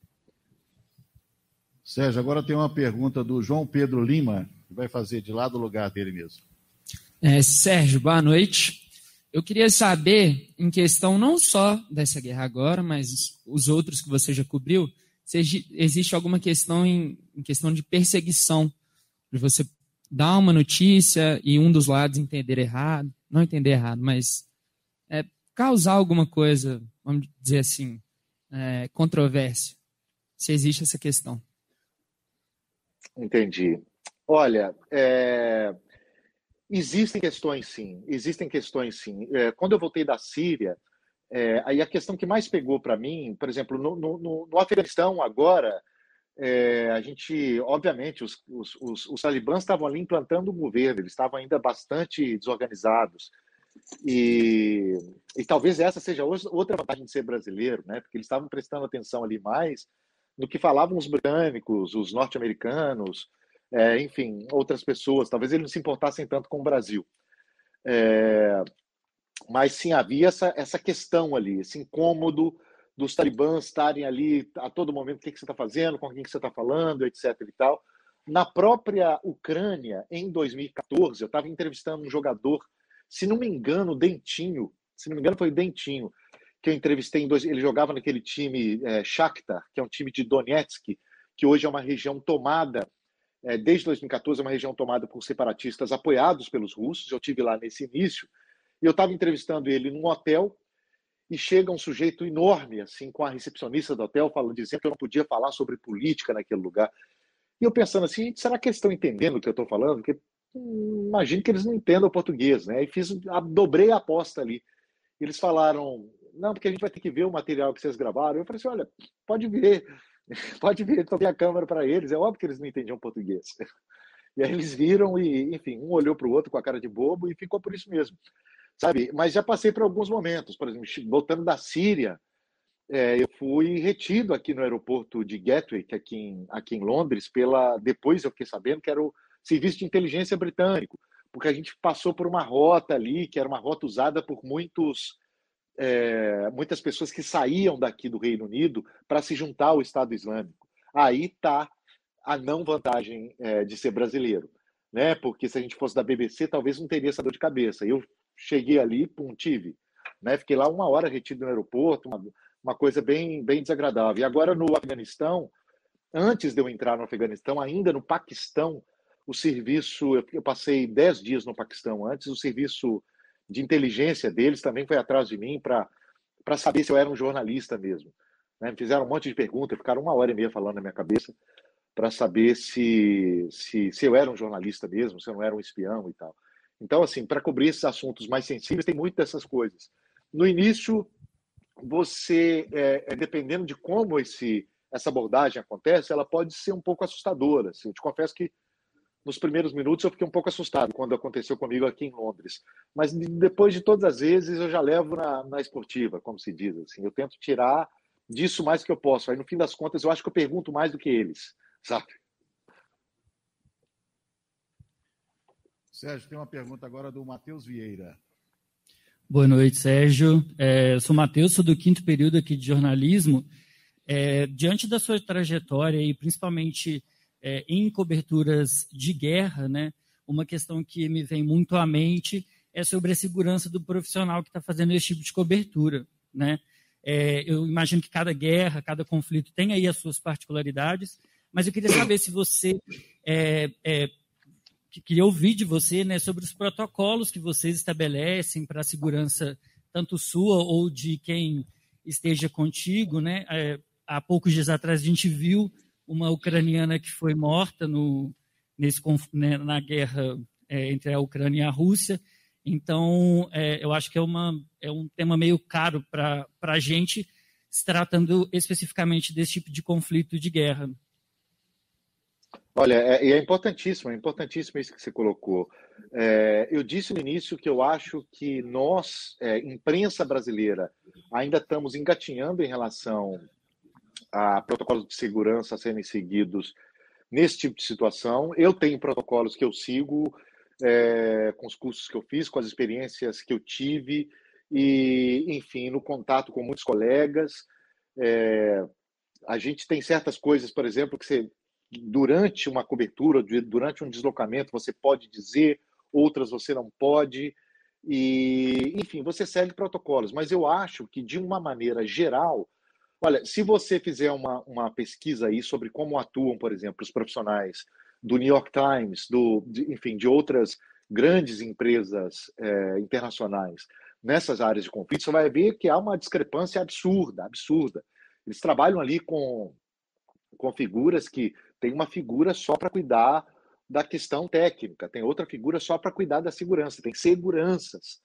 Sérgio, agora tem uma pergunta do João Pedro Lima, que vai fazer de lá do lugar dele mesmo. É, Sérgio, boa noite. Eu queria saber, em questão não só dessa guerra agora, mas os outros que você já cobriu, se existe alguma questão em, em questão de perseguição, de você dar uma notícia e um dos lados entender errado, não entender errado, mas causar alguma coisa, vamos dizer assim, é, controvérsia, se existe essa questão. Entendi. Olha, é... existem questões sim, existem questões sim. É, quando eu voltei da Síria, é, aí a questão que mais pegou para mim, por exemplo, no, no, no Afeganistão agora, é, a gente, obviamente, os, os, os, os talibãs estavam ali implantando o governo, eles estavam ainda bastante desorganizados. E, e talvez essa seja outra vantagem de ser brasileiro, né? porque eles estavam prestando atenção ali mais no que falavam os britânicos, os norte-americanos, é, enfim, outras pessoas. Talvez eles não se importassem tanto com o Brasil. É, mas sim havia essa, essa questão ali, esse incômodo dos talibãs estarem ali a todo momento, o que, que você está fazendo, com quem que você está falando, etc. e tal. Na própria Ucrânia, em 2014, eu estava entrevistando um jogador, se não me engano, Dentinho, se não me engano foi Dentinho, que eu entrevistei em dois, ele jogava naquele time é, Shakhtar, que é um time de Donetsk, que hoje é uma região tomada, é, desde 2014 é uma região tomada por separatistas apoiados pelos russos, eu tive lá nesse início, e eu estava entrevistando ele num hotel, e chega um sujeito enorme, assim, com a recepcionista do hotel, falando, dizendo que eu não podia falar sobre política naquele lugar. E eu pensando assim, será que eles estão entendendo o que eu estou falando? Porque imagino que eles não entendam português, né? E fiz, dobrei a aposta ali. Eles falaram, não, porque a gente vai ter que ver o material que vocês gravaram. Eu falei assim, olha, pode ver, pode ver, toquei a câmera para eles. É óbvio que eles não entendiam português. E aí eles viram e, enfim, um olhou para o outro com a cara de bobo e ficou por isso mesmo sabe? Mas já passei por alguns momentos, por exemplo, voltando da Síria, é, eu fui retido aqui no aeroporto de Gatwick, aqui em, aqui em Londres, pela depois eu fiquei sabendo que era o serviço de inteligência britânico, porque a gente passou por uma rota ali que era uma rota usada por muitos é, muitas pessoas que saíam daqui do Reino Unido para se juntar ao Estado Islâmico. Aí está a não vantagem é, de ser brasileiro, né? Porque se a gente fosse da BBC, talvez não teria essa dor de cabeça. Eu cheguei ali, pum, tive. Né? Fiquei lá uma hora retido no aeroporto, uma, uma coisa bem, bem desagradável. E agora no Afeganistão, antes de eu entrar no Afeganistão, ainda no Paquistão, o serviço, eu, passei dez dias no Paquistão antes, o serviço de inteligência deles também foi atrás de mim para saber se eu era um jornalista mesmo. Né? Me fizeram um monte de perguntas, ficaram uma hora e meia falando na minha cabeça para saber se, se, se eu era um jornalista mesmo, se eu não era um espião e tal. Então, assim, para cobrir esses assuntos mais sensíveis, tem muitas dessas coisas. No início, você, é, é, dependendo de como esse, essa abordagem acontece, ela pode ser um pouco assustadora. Assim. Eu te confesso que nos primeiros minutos eu fiquei um pouco assustado quando aconteceu comigo aqui em Londres. Mas depois de todas as vezes eu já levo na, na esportiva, como se diz. Assim. Eu tento tirar disso mais que eu posso. Aí no fim das contas eu acho que eu pergunto mais do que eles, sabe? Sérgio, tem uma pergunta agora do Matheus Vieira. Boa noite, Sérgio. É, eu sou Matheus, sou do quinto período aqui de jornalismo. É, diante da sua trajetória e principalmente é, em coberturas de guerra, né, uma questão que me vem muito à mente é sobre a segurança do profissional que está fazendo esse tipo de cobertura. Né? É, eu imagino que cada guerra, cada conflito tem aí as suas particularidades, mas eu queria saber se você é, é, que queria ouvir de você né, sobre os protocolos que vocês estabelecem para a segurança, tanto sua ou de quem esteja contigo. Né? É, há poucos dias atrás a gente viu uma ucraniana que foi morta no, nesse, né, na guerra é, entre a Ucrânia e a Rússia. Então, é, eu acho que é, uma, é um tema meio caro para a gente, se tratando especificamente desse tipo de conflito de guerra. Olha, é, é importantíssimo, é importantíssimo isso que você colocou. É, eu disse no início que eu acho que nós, é, imprensa brasileira, ainda estamos engatinhando em relação a protocolos de segurança serem seguidos nesse tipo de situação. Eu tenho protocolos que eu sigo é, com os cursos que eu fiz, com as experiências que eu tive, e, enfim, no contato com muitos colegas. É, a gente tem certas coisas, por exemplo, que você, durante uma cobertura, durante um deslocamento, você pode dizer, outras você não pode. E, enfim, você segue protocolos. Mas eu acho que, de uma maneira geral, olha, se você fizer uma, uma pesquisa aí sobre como atuam, por exemplo, os profissionais do New York Times, do, de, enfim, de outras grandes empresas é, internacionais nessas áreas de conflito, você vai ver que há uma discrepância absurda, absurda. Eles trabalham ali com, com figuras que tem uma figura só para cuidar da questão técnica, tem outra figura só para cuidar da segurança, tem seguranças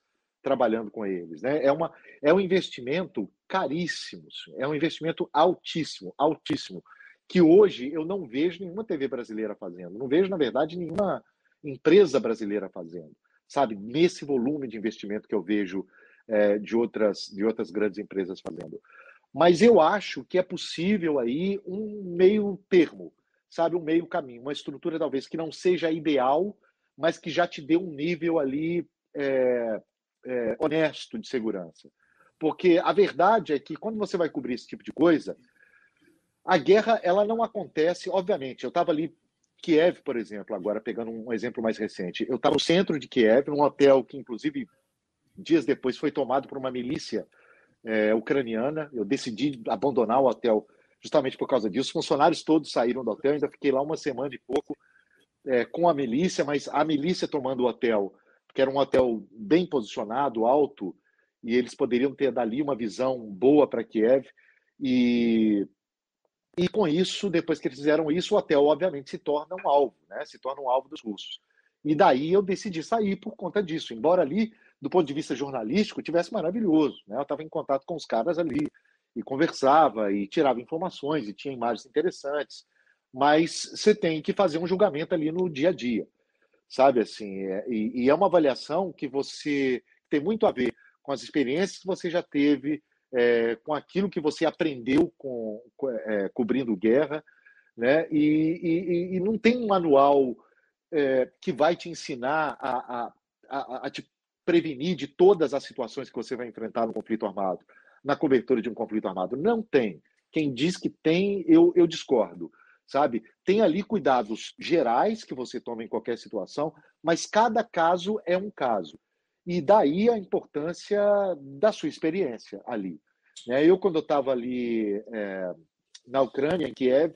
trabalhando com eles. Né? É, uma, é um investimento caríssimo, é um investimento altíssimo, altíssimo, que hoje eu não vejo nenhuma TV brasileira fazendo, não vejo, na verdade, nenhuma empresa brasileira fazendo, sabe? Nesse volume de investimento que eu vejo é, de, outras, de outras grandes empresas fazendo. Mas eu acho que é possível aí um meio termo, sabe? Um meio caminho, uma estrutura talvez que não seja ideal, mas que já te dê um nível ali é, é, honesto de segurança. Porque a verdade é que quando você vai cobrir esse tipo de coisa, a guerra ela não acontece, obviamente. Eu estava ali Kiev, por exemplo, agora pegando um exemplo mais recente. Eu estava no centro de Kiev, num hotel que, inclusive, dias depois foi tomado por uma milícia é, ucraniana. Eu decidi abandonar o hotel justamente por causa disso. Os funcionários todos saíram do hotel, ainda fiquei lá uma semana e pouco é, com a milícia, mas a milícia tomando o hotel, que era um hotel bem posicionado, alto, e eles poderiam ter dali uma visão boa para Kiev. E e com isso, depois que eles fizeram isso, o hotel obviamente se torna um alvo, né? se torna um alvo dos russos. E daí eu decidi sair por conta disso, embora ali, do ponto de vista jornalístico, tivesse maravilhoso. Né? Eu estava em contato com os caras ali, e conversava, e tirava informações, e tinha imagens interessantes, mas você tem que fazer um julgamento ali no dia a dia, sabe? assim é, e, e é uma avaliação que você tem muito a ver com as experiências que você já teve, é, com aquilo que você aprendeu com, é, cobrindo guerra, né? E, e, e, não tem um manual é, que vai te ensinar a, a, a, a, te prevenir de todas as situações que você vai enfrentar no conflito armado, na cobertura de um conflito armado. Não tem. Quem diz que tem, eu, eu discordo. Sabe? Tem ali cuidados gerais que você toma em qualquer situação, mas cada caso é um caso. E daí a importância da sua experiência ali. Né? Eu, quando eu estava ali é, na Ucrânia, em Kiev,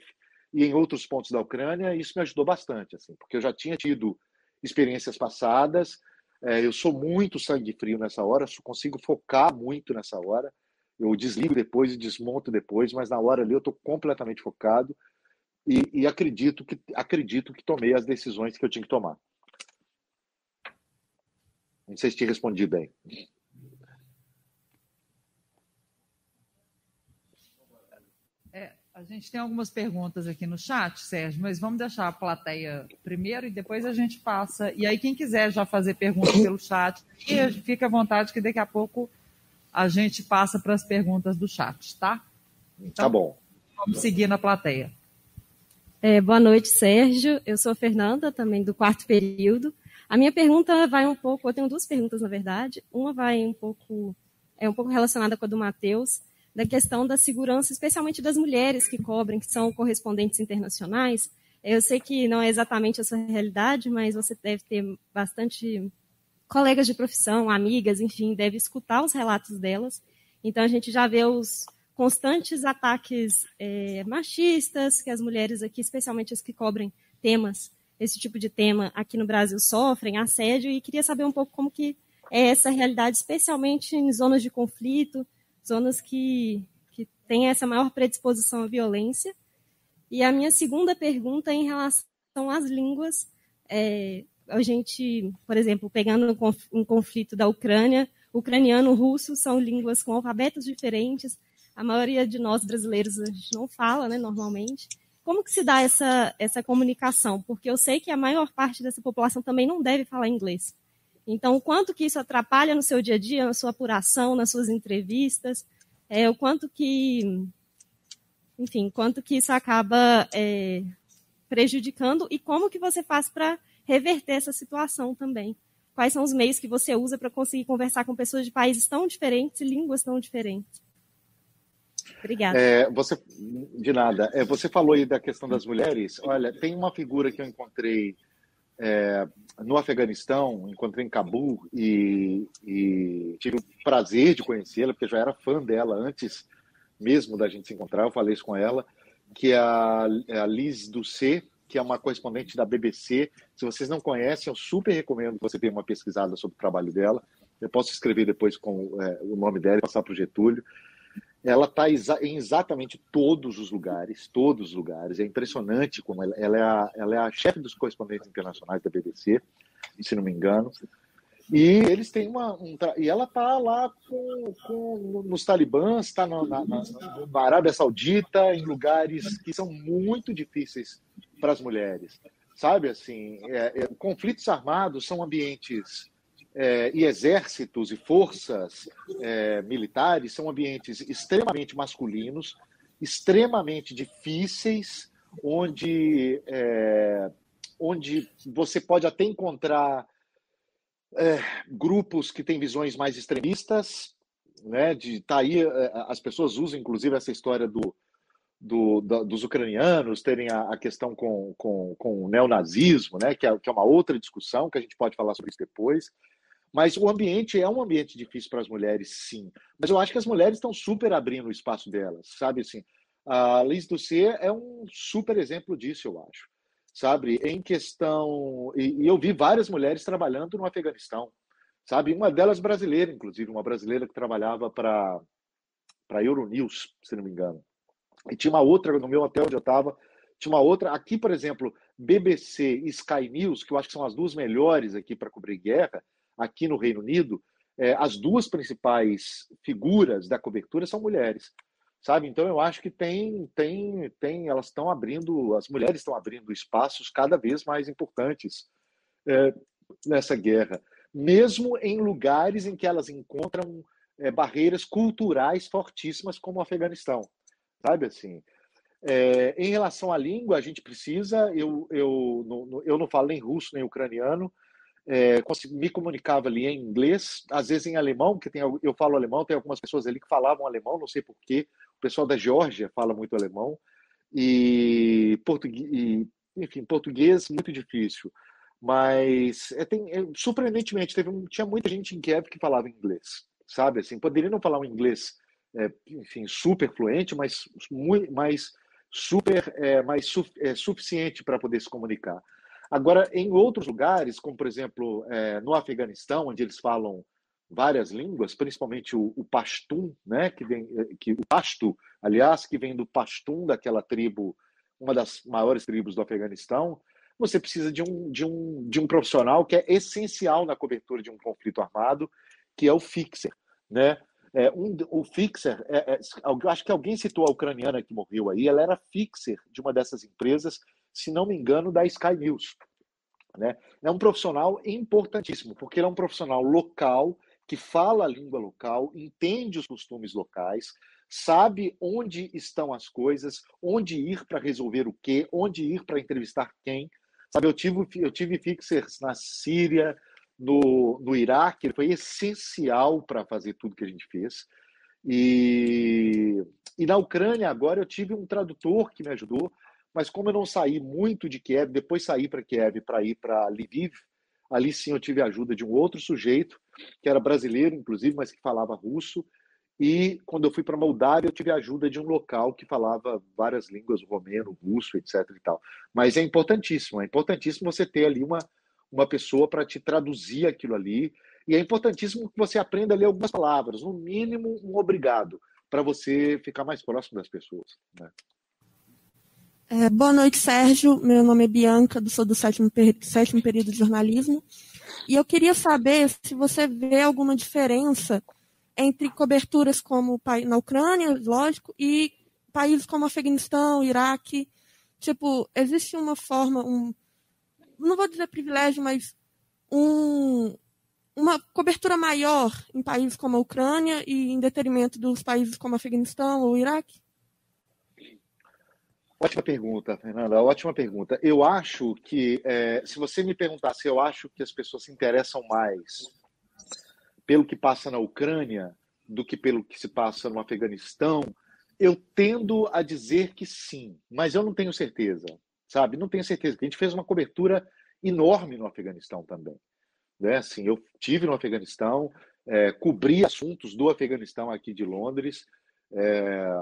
e em outros pontos da Ucrânia, isso me ajudou bastante, assim, porque eu já tinha tido experiências passadas, é, eu sou muito sangue frio nessa hora, consigo focar muito nessa hora, eu desligo depois e desmonto depois, mas na hora ali eu estou completamente focado e, e, acredito que acredito que tomei as decisões que eu tinha que tomar. Não sei se te respondi bem. A gente tem algumas perguntas aqui no chat, Sérgio, mas vamos deixar a plateia primeiro e depois a gente passa. E aí, quem quiser já fazer perguntas pelo chat, fica à vontade que daqui a pouco a gente passa para as perguntas do chat, tá? Então, tá bom. Vamos seguir na plateia. É, boa noite, Sérgio. Eu sou Fernanda, também do quarto período. A minha pergunta vai um pouco, eu tenho duas perguntas, na verdade. Uma vai um pouco, é um pouco relacionada com a do Matheus da questão da segurança, especialmente das mulheres que cobrem, que são correspondentes internacionais. Eu sei que não é exatamente a sua realidade, mas você deve ter bastante colegas de profissão, amigas, enfim, deve escutar os relatos delas. Então a gente já vê os constantes ataques é, machistas que as mulheres aqui, especialmente as que cobrem temas, esse tipo de tema aqui no Brasil sofrem, assédio, e queria saber um pouco como que é essa realidade, especialmente em zonas de conflito, zonas que, que têm essa maior predisposição à violência. E a minha segunda pergunta é em relação às línguas. É, a gente, por exemplo, pegando um conflito da Ucrânia, ucraniano e russo são línguas com alfabetos diferentes. A maioria de nós brasileiros a gente não fala, né, normalmente. Como que se dá essa, essa comunicação? Porque eu sei que a maior parte dessa população também não deve falar inglês. Então, o quanto que isso atrapalha no seu dia a dia, na sua apuração, nas suas entrevistas, é, o quanto que, enfim, quanto que isso acaba é, prejudicando e como que você faz para reverter essa situação também. quais são os meios que você usa para conseguir conversar com pessoas de países tão diferentes e línguas tão diferentes. Obrigada. É, você, de nada. É, você falou aí da questão das mulheres. Olha, tem uma figura que eu encontrei é, no Afeganistão, encontrei em Cabul e, e tive o prazer de conhecê-la, porque eu já era fã dela antes mesmo da gente se encontrar. Eu falei isso com ela, que é a, é a Liz Ducé, que é uma correspondente da BBC. Se vocês não conhecem, eu super recomendo que você tenha uma pesquisada sobre o trabalho dela. Eu posso escrever depois com é, o nome dela e passar para o Getúlio. Ela está em exatamente todos os lugares, todos os lugares. É impressionante como ela, ela, é, a, ela é a chefe dos correspondentes internacionais da BBC, se não me engano. E eles têm uma. Um, e ela está lá com, com, nos talibãs, está na, na, na, na, Arábia Saudita, em lugares que são muito difíceis para as mulheres. Sabe assim, é, é, conflitos armados são ambientes é, e exércitos e forças é, militares são ambientes extremamente masculinos, extremamente difíceis, onde, é, onde você pode até encontrar é, grupos que têm visões mais extremistas, né, de tá aí é, as pessoas usam inclusive essa história do, do, do, dos ucranianos terem a, a, questão com, com, com o neonazismo, né, que é, que é uma outra discussão que a gente pode falar sobre isso depois. Mas o ambiente é um ambiente difícil para as mulheres, sim. Mas eu acho que as mulheres estão super abrindo o espaço delas, sabe assim? A Liz Ducé é um super exemplo disso, eu acho. Sabe, em questão. E, e eu vi várias mulheres trabalhando no Afeganistão, sabe? Uma delas brasileira, inclusive, uma brasileira que trabalhava para a Euronews, se não me engano. E tinha uma outra no meu hotel onde eu estava, tinha uma outra. Aqui, por exemplo, BBC e Sky News, que eu acho que são as duas melhores aqui para cobrir guerra, aqui no Reino Unido, é, as duas principais figuras da cobertura são mulheres, sabe? Então eu acho que tem, tem, tem, elas estão abrindo, as mulheres estão abrindo espaços cada vez mais importantes é, nessa guerra, mesmo em lugares em que elas encontram é, barreiras culturais fortíssimas, como o Afeganistão, sabe assim? É, em relação à língua, a gente precisa. Eu, eu, eu não falo nem russo nem ucraniano, é, me comunicava ali em inglês, às vezes em alemão, que tem, eu falo alemão, tem algumas pessoas ali que falavam alemão, não sei porquê. O pessoal da Geórgia fala muito alemão. E, português, enfim, português muito difícil. Mas é, tem, é, surpreendentemente, teve, tinha muita gente em Kiev que falava inglês, sabe? Assim, poderia não falar um inglês, é, enfim, super fluente, mas, muito, super, é, mais su, é, suficiente para poder se comunicar. Agora, em outros lugares, como por exemplo é, no Afeganistão, onde eles falam várias línguas, principalmente o, o Pashtun, né, que vem, é, que o Pashto, aliás, que vem do Pashtun, daquela tribo, uma das maiores tribos do Afeganistão, você precisa de um, de um, de um profissional que é essencial na cobertura de um conflito armado, que é o fixer, né? É, um, o fixer, é, é, acho que alguém citou a ucraniana que morreu aí, ela era fixer de uma dessas empresas se não me engano, da Sky News. Né? É um profissional importantíssimo, porque ele é um profissional local que fala a língua local, entende os costumes locais, sabe onde estão as coisas, onde ir para resolver o quê, onde ir para entrevistar quem. Sabe, eu tive, eu tive fixers na Síria, no, no Iraque, ele foi essencial para fazer tudo que a gente fez. E, e na Ucrânia, agora, eu tive um tradutor que me ajudou, mas como eu não saí muito de Kiev, depois saí para Kiev para ir para Lviv, ali sim eu tive a ajuda de um outro sujeito, que era brasileiro, inclusive, mas que falava russo. E quando eu fui para Moldávia, eu tive a ajuda de um local que falava várias línguas, romeno, russo, etc. E tal. Mas é importantíssimo, é importantíssimo você ter ali uma, uma pessoa para te traduzir aquilo ali. E é importantíssimo que você aprenda a ler algumas palavras, no mínimo um obrigado, para você ficar mais próximo das pessoas. Né? É, boa noite, Sérgio. Meu nome é Bianca, sou do sétimo, sétimo período de jornalismo. E eu queria saber se você vê alguma diferença entre coberturas como na Ucrânia, lógico, e países como Afeganistão, Iraque. Tipo, existe uma forma, um, não vou dizer privilégio, mas um, uma cobertura maior em países como a Ucrânia e em detrimento dos países como Afeganistão ou Iraque? Ótima pergunta, Fernanda. Ótima pergunta. Eu acho que, é, se você me perguntasse, eu acho que as pessoas se interessam mais pelo que passa na Ucrânia do que pelo que se passa no Afeganistão, eu tendo a dizer que sim, mas eu não tenho certeza, sabe? Não tenho certeza. A gente fez uma cobertura enorme no Afeganistão também. Né? Assim, eu tive no Afeganistão, é, cobri assuntos do Afeganistão aqui de Londres, é,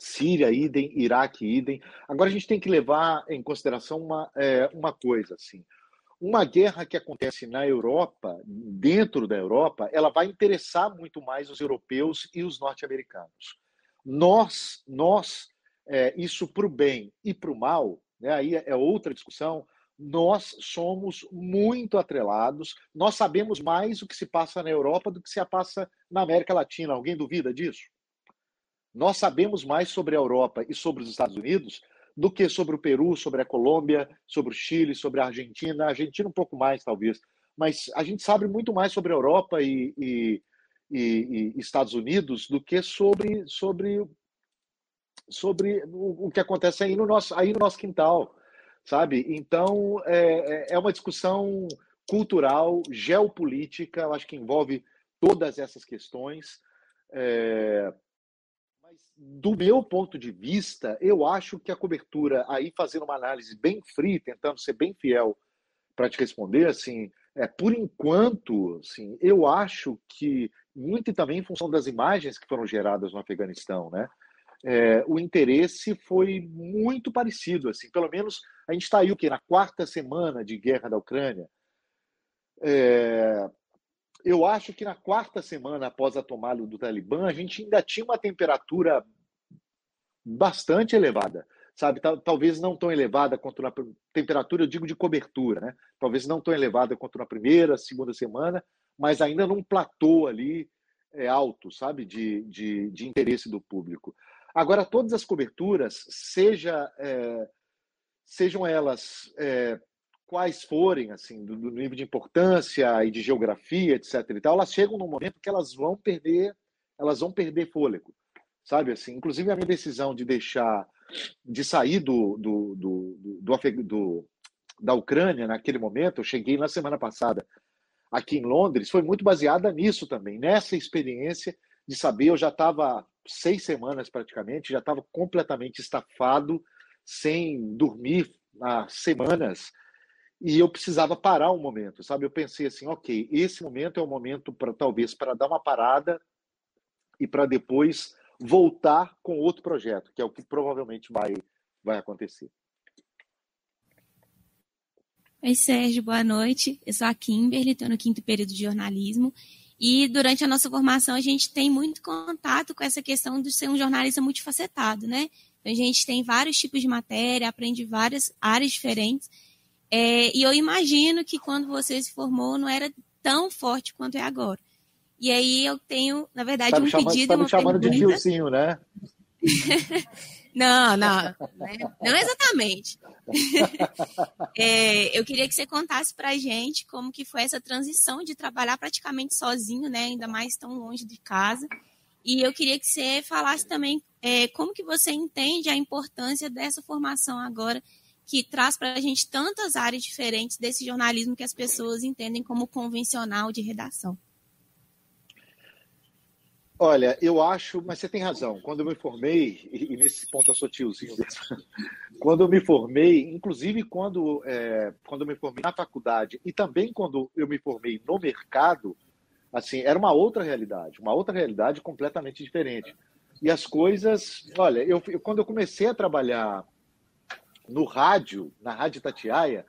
Síria, idem, Iraque, idem. Agora a gente tem que levar em consideração uma, é, uma coisa, assim. Uma guerra que acontece na Europa, dentro da Europa, ela vai interessar muito mais os europeus e os norte-americanos. Nós, nós, é, isso para o bem e para o mal, né, aí é outra discussão, nós somos muito atrelados, nós sabemos mais o que se passa na Europa do que se passa na América Latina. Alguém duvida disso? Nós sabemos mais sobre a Europa e sobre os Estados Unidos do que sobre o Peru, sobre a Colômbia, sobre o Chile, sobre a Argentina. A Argentina um pouco mais, talvez. Mas a gente sabe muito mais sobre a Europa e, e, e, e Estados Unidos do que sobre, sobre, sobre o, o, que acontece aí no nosso, aí no nosso quintal, sabe? Então, é, é, é uma discussão cultural, geopolítica, eu acho que envolve todas essas questões. É, do meu ponto de vista, eu acho que a cobertura, aí fazendo uma análise bem fria, tentando ser bem fiel para te responder, assim, é, por enquanto, assim, eu acho que, muito também em função das imagens que foram geradas no Afeganistão, né? É, o interesse foi muito parecido, assim, pelo menos a gente está aí o que na quarta semana de guerra da Ucrânia. É, eu acho que na quarta semana após a tomada do Talibã, a gente ainda tinha uma temperatura bastante elevada, sabe? Talvez não tão elevada quanto na temperatura, eu digo de cobertura, né? Talvez não tão elevada quanto na primeira, segunda semana, mas ainda num platô ali é, alto, sabe? De, de, de interesse do público. Agora, todas as coberturas, seja, é, sejam elas é, quais forem, assim, do, do, nível de importância e de geografia, etc. E tal, elas chegam num momento que elas vão perder, elas vão perder fôlego, sabe? Assim, inclusive a minha decisão de deixar, de sair do, do, do, do, da Ucrânia naquele momento, eu cheguei na semana passada aqui em Londres, foi muito baseada nisso também, nessa experiência de saber, eu já estava seis semanas praticamente, já estava completamente estafado, sem dormir há semanas, e eu precisava parar um momento, sabe? Eu pensei assim, ok, esse momento é o momento para talvez para dar uma parada e para depois voltar com outro projeto, que é o que provavelmente vai vai acontecer. Oi, Sérgio, boa noite. Eu sou a Kimberly, estou no quinto período de jornalismo. E durante a nossa formação, a gente tem muito contato com essa questão de ser um jornalista multifacetado, né? A gente tem vários tipos de matéria, aprende várias áreas diferentes. É, e eu imagino que quando você se formou não era tão forte quanto é agora. E aí eu tenho, na verdade, tá um chamando, pedido. Você está me chamando pergunta. de Gilzinho, né? não, não, né? não exatamente. é, eu queria que você contasse para a gente como que foi essa transição de trabalhar praticamente sozinho, né? Ainda mais tão longe de casa. E eu queria que você falasse também é, como que você entende a importância dessa formação agora que traz para a gente tantas áreas diferentes desse jornalismo que as pessoas entendem como convencional de redação. Olha, eu acho, mas você tem razão. Quando eu me formei, e nesse ponto eu sou tiozinho quando eu me formei, inclusive quando, é, quando eu me formei na faculdade e também quando eu me formei no mercado, assim, era uma outra realidade, uma outra realidade completamente diferente. E as coisas, olha, eu quando eu comecei a trabalhar no rádio, na Rádio Tatiaia,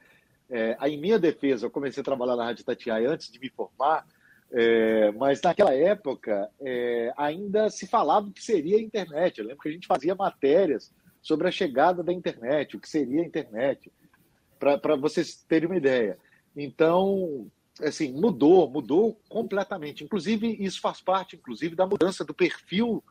é, em minha defesa, eu comecei a trabalhar na Rádio Tatiaia antes de me formar, é, mas naquela época é, ainda se falava o que seria a internet. Eu lembro que a gente fazia matérias sobre a chegada da internet, o que seria a internet, para vocês terem uma ideia. Então, assim, mudou, mudou completamente. Inclusive, isso faz parte, inclusive, da mudança do perfil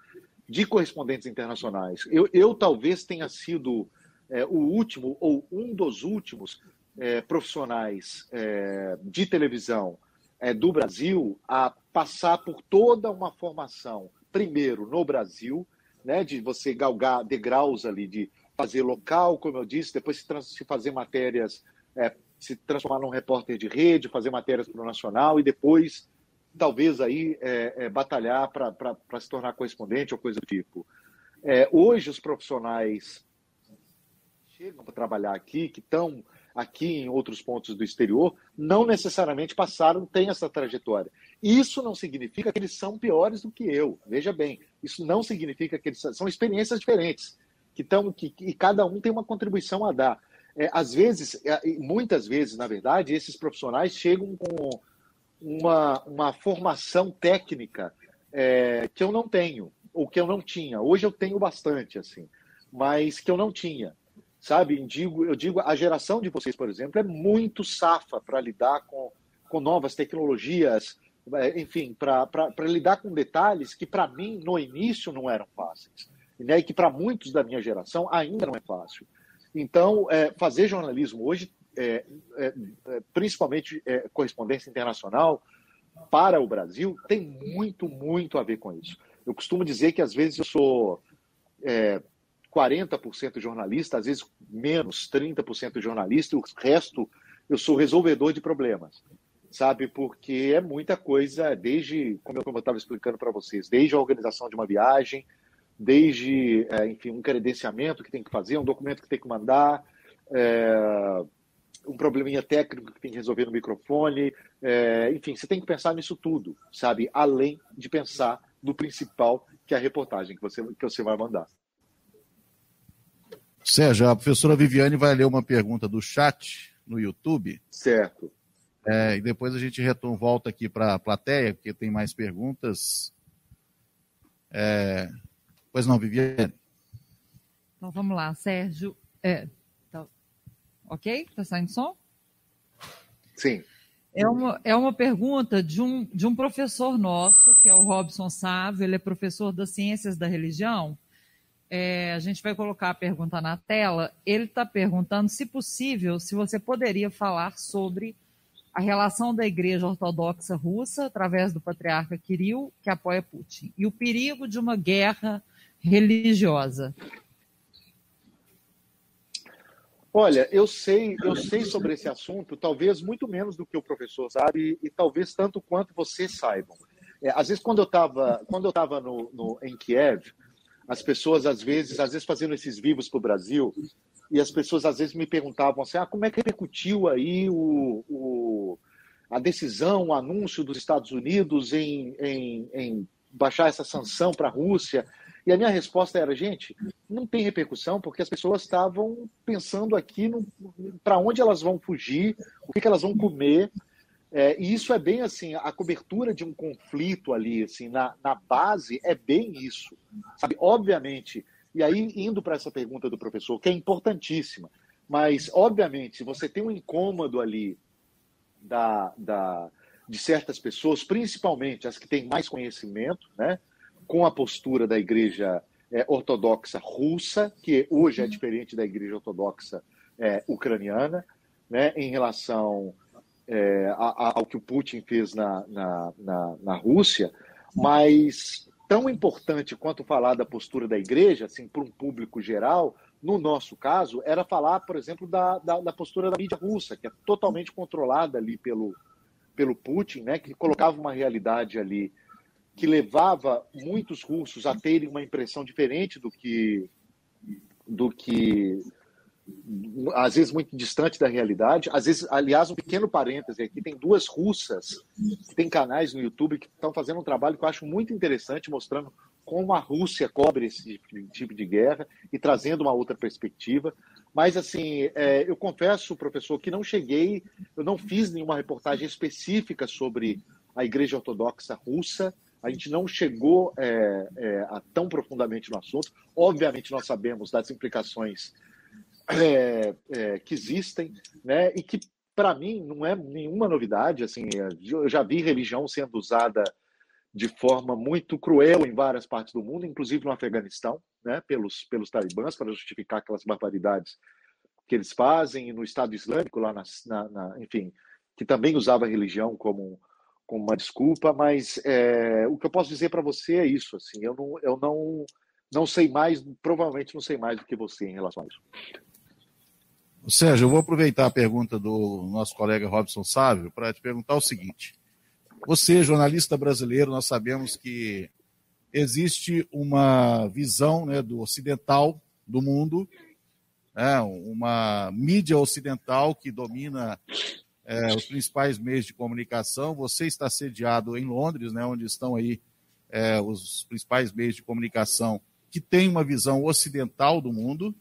de correspondentes internacionais. Eu, eu talvez tenha sido é, o último ou um dos últimos é, profissionais é, de televisão é, do Brasil a passar por toda uma formação, primeiro no Brasil, né, de você galgar degraus ali, de fazer local, como eu disse, depois se, se fazer matérias, é, se transformar num repórter de rede, fazer matérias para o Nacional e depois, talvez, aí é, batalhar para se tornar correspondente ou coisa do tipo. Hoje, os profissionais chegam para trabalhar aqui, que estão aqui em outros pontos do exterior, não necessariamente passaram, têm essa trajetória. Isso não significa que eles são piores do que eu. Veja bem, isso não significa que eles são experiências diferentes, que estão que, e cada um tem uma contribuição a dar. É, às vezes, é, muitas vezes, na verdade, esses profissionais chegam com uma, uma formação técnica é, que eu não tenho, ou que eu não tinha. Hoje eu tenho bastante, assim, mas que eu não tinha sabe? Digo, eu digo, a geração de vocês, por exemplo, é muito safa para lidar com, com novas tecnologias, é, enfim, para lidar com detalhes que para mim no início não eram fáceis, né? e que para muitos da minha geração ainda não é fácil. Então, é, fazer jornalismo hoje, é, é, é principalmente é, correspondência internacional para o Brasil, tem muito, muito a ver com isso. Eu costumo dizer que às vezes eu sou 40% jornalista, às vezes menos, 30% jornalista, o resto eu sou resolvedor de problemas, sabe? Porque é muita coisa, desde, como eu estava explicando para vocês, desde a organização de uma viagem, desde, é, enfim, um credenciamento que tem que fazer, um documento que tem que mandar, é, um probleminha técnico que tem que resolver no microfone, é, enfim, você tem que pensar nisso tudo, sabe? Além de pensar no principal, que é a reportagem que você, que você vai mandar. Sérgio, a professora Viviane vai ler uma pergunta do chat no YouTube. Certo. É, e depois a gente retorna, volta aqui para a plateia, porque tem mais perguntas. É... Pois não, Viviane? Então vamos lá, Sérgio. É, tá... Ok? Está saindo som? Sim. É uma, é uma pergunta de um, de um professor nosso, que é o Robson Sávio, ele é professor das Ciências da Religião, é, a gente vai colocar a pergunta na tela. Ele está perguntando, se possível, se você poderia falar sobre a relação da Igreja Ortodoxa Russa, através do patriarca Kirill, que apoia Putin, e o perigo de uma guerra religiosa. Olha, eu sei, eu sei sobre esse assunto, talvez muito menos do que o professor sabe, e talvez tanto quanto vocês saibam. É, às vezes, quando eu estava quando eu estava no, no, em Kiev, as pessoas às vezes, às vezes fazendo esses vivos para o Brasil, e as pessoas às vezes me perguntavam assim, ah, como é que repercutiu aí o, o a decisão, o anúncio dos Estados Unidos em, em, em baixar essa sanção para a Rússia? E a minha resposta era, gente, não tem repercussão porque as pessoas estavam pensando aqui para onde elas vão fugir, o que, que elas vão comer, é, e isso é bem assim, a cobertura de um conflito ali, assim, na, na base, é bem isso. Sabe? Obviamente, e aí indo para essa pergunta do professor, que é importantíssima, mas obviamente, você tem um incômodo ali da, da, de certas pessoas, principalmente as que têm mais conhecimento, né, com a postura da igreja é, ortodoxa russa, que hoje é diferente da igreja ortodoxa é, ucraniana, né, em relação é, ao que o Putin fez na, na, na, na, Rússia, mas tão importante quanto falar da postura da igreja, assim, para um público geral, no nosso caso, era falar, por exemplo, da, da, da, postura da mídia russa, que é totalmente controlada ali pelo, pelo Putin, né, que colocava uma realidade ali que levava muitos russos a terem uma impressão diferente do que do que às vezes muito distante da realidade. Às vezes, aliás, um pequeno parêntese aqui, tem duas russas que têm canais no YouTube que estão fazendo um trabalho que eu acho muito interessante, mostrando como a Rússia cobre esse tipo de guerra e trazendo uma outra perspectiva. Mas, assim, é, eu confesso, professor, que não cheguei, eu não fiz nenhuma reportagem específica sobre a Igreja Ortodoxa Russa. A gente não chegou é, é, a tão profundamente no assunto. Obviamente, nós sabemos das implicações é, é, que existem, né? E que para mim não é nenhuma novidade. Assim, eu já vi religião sendo usada de forma muito cruel em várias partes do mundo, inclusive no Afeganistão, né? Pelos pelos talibãs para justificar aquelas barbaridades que eles fazem, no Estado Islâmico lá na, na, na enfim, que também usava a religião como como uma desculpa, mas é, o que eu posso dizer para você é isso, assim, eu não, eu não não sei mais, provavelmente não sei mais do que você em relação a isso. Sérgio, eu vou aproveitar a pergunta do nosso colega Robson Sávio para te perguntar o seguinte. Você, jornalista brasileiro, nós sabemos que existe uma visão né, do ocidental do mundo, né, uma mídia ocidental que domina é, os principais meios de comunicação. Você está sediado em Londres, né, onde estão aí é, os principais meios de comunicação que têm uma visão ocidental do mundo.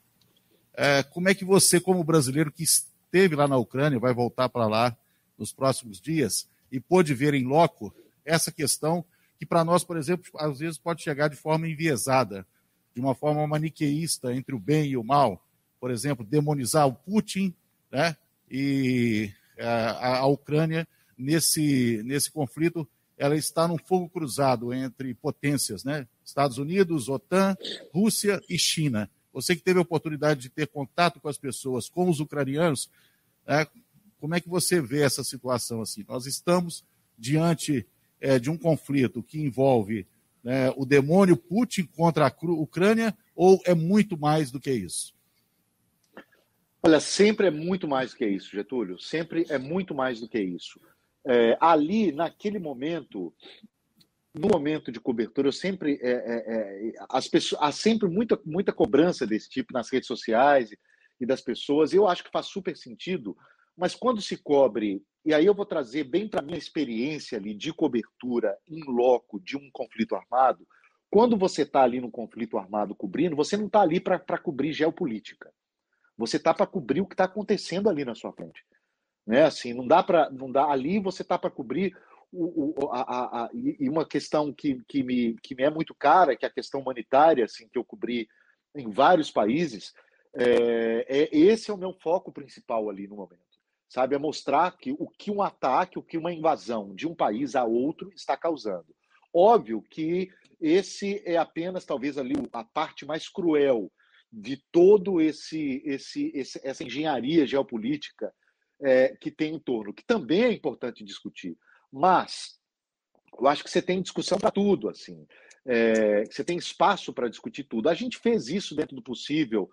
É, como é que você, como brasileiro que esteve lá na Ucrânia, vai voltar para lá nos próximos dias e pôde ver em loco essa questão que para nós, por exemplo, às vezes pode chegar de forma enviesada, de uma forma maniqueísta entre o bem e o mal. Por exemplo, demonizar o Putin né, e é, a, a Ucrânia nesse, nesse conflito, ela está num fogo cruzado entre potências, né? Estados Unidos, OTAN, Rússia e China. Você que teve a oportunidade de ter contato com as pessoas, com os ucranianos, né, como é que você vê essa situação assim? Nós estamos diante é, de um conflito que envolve né, o demônio Putin contra a Ucrânia ou é muito mais do que isso? Olha, sempre é muito mais do que isso, Getúlio. Sempre é muito mais do que isso. É, ali, naquele momento, no momento de cobertura, eu sempre é, é, é, as pessoas, há sempre muita, muita cobrança desse tipo nas redes sociais e, e das pessoas. Eu acho que faz super sentido. Mas quando se cobre e aí eu vou trazer bem para a minha experiência ali de cobertura em loco de um conflito armado. Quando você está ali no conflito armado cobrindo, você não está ali para cobrir geopolítica. Você está para cobrir o que está acontecendo ali na sua frente. Né? Assim, não dá para. não dá Ali você está para cobrir o, o, a, a, e uma questão que, que, me, que me é muito cara, que é a questão humanitária, assim, que eu cobri em vários países, é, é, esse é o meu foco principal ali no momento sabe? É mostrar que o que um ataque, o que uma invasão de um país a outro está causando. Óbvio que esse é apenas talvez ali a parte mais cruel de todo esse, esse, esse essa engenharia geopolítica é, que tem em torno, que também é importante discutir. Mas eu acho que você tem discussão para tudo, assim. É, você tem espaço para discutir tudo. A gente fez isso dentro do possível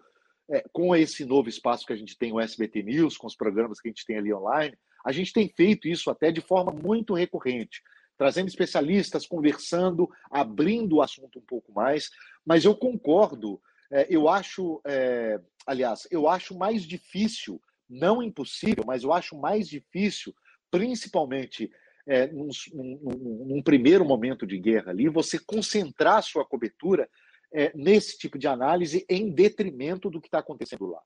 é, com esse novo espaço que a gente tem, o SBT News, com os programas que a gente tem ali online, a gente tem feito isso até de forma muito recorrente, trazendo especialistas, conversando, abrindo o assunto um pouco mais. Mas eu concordo, é, eu acho, é, aliás, eu acho mais difícil, não impossível, mas eu acho mais difícil, principalmente é, num, num, num, primeiro momento de guerra ali, você concentrar sua cobertura é, nesse tipo de análise em detrimento do que está acontecendo lá.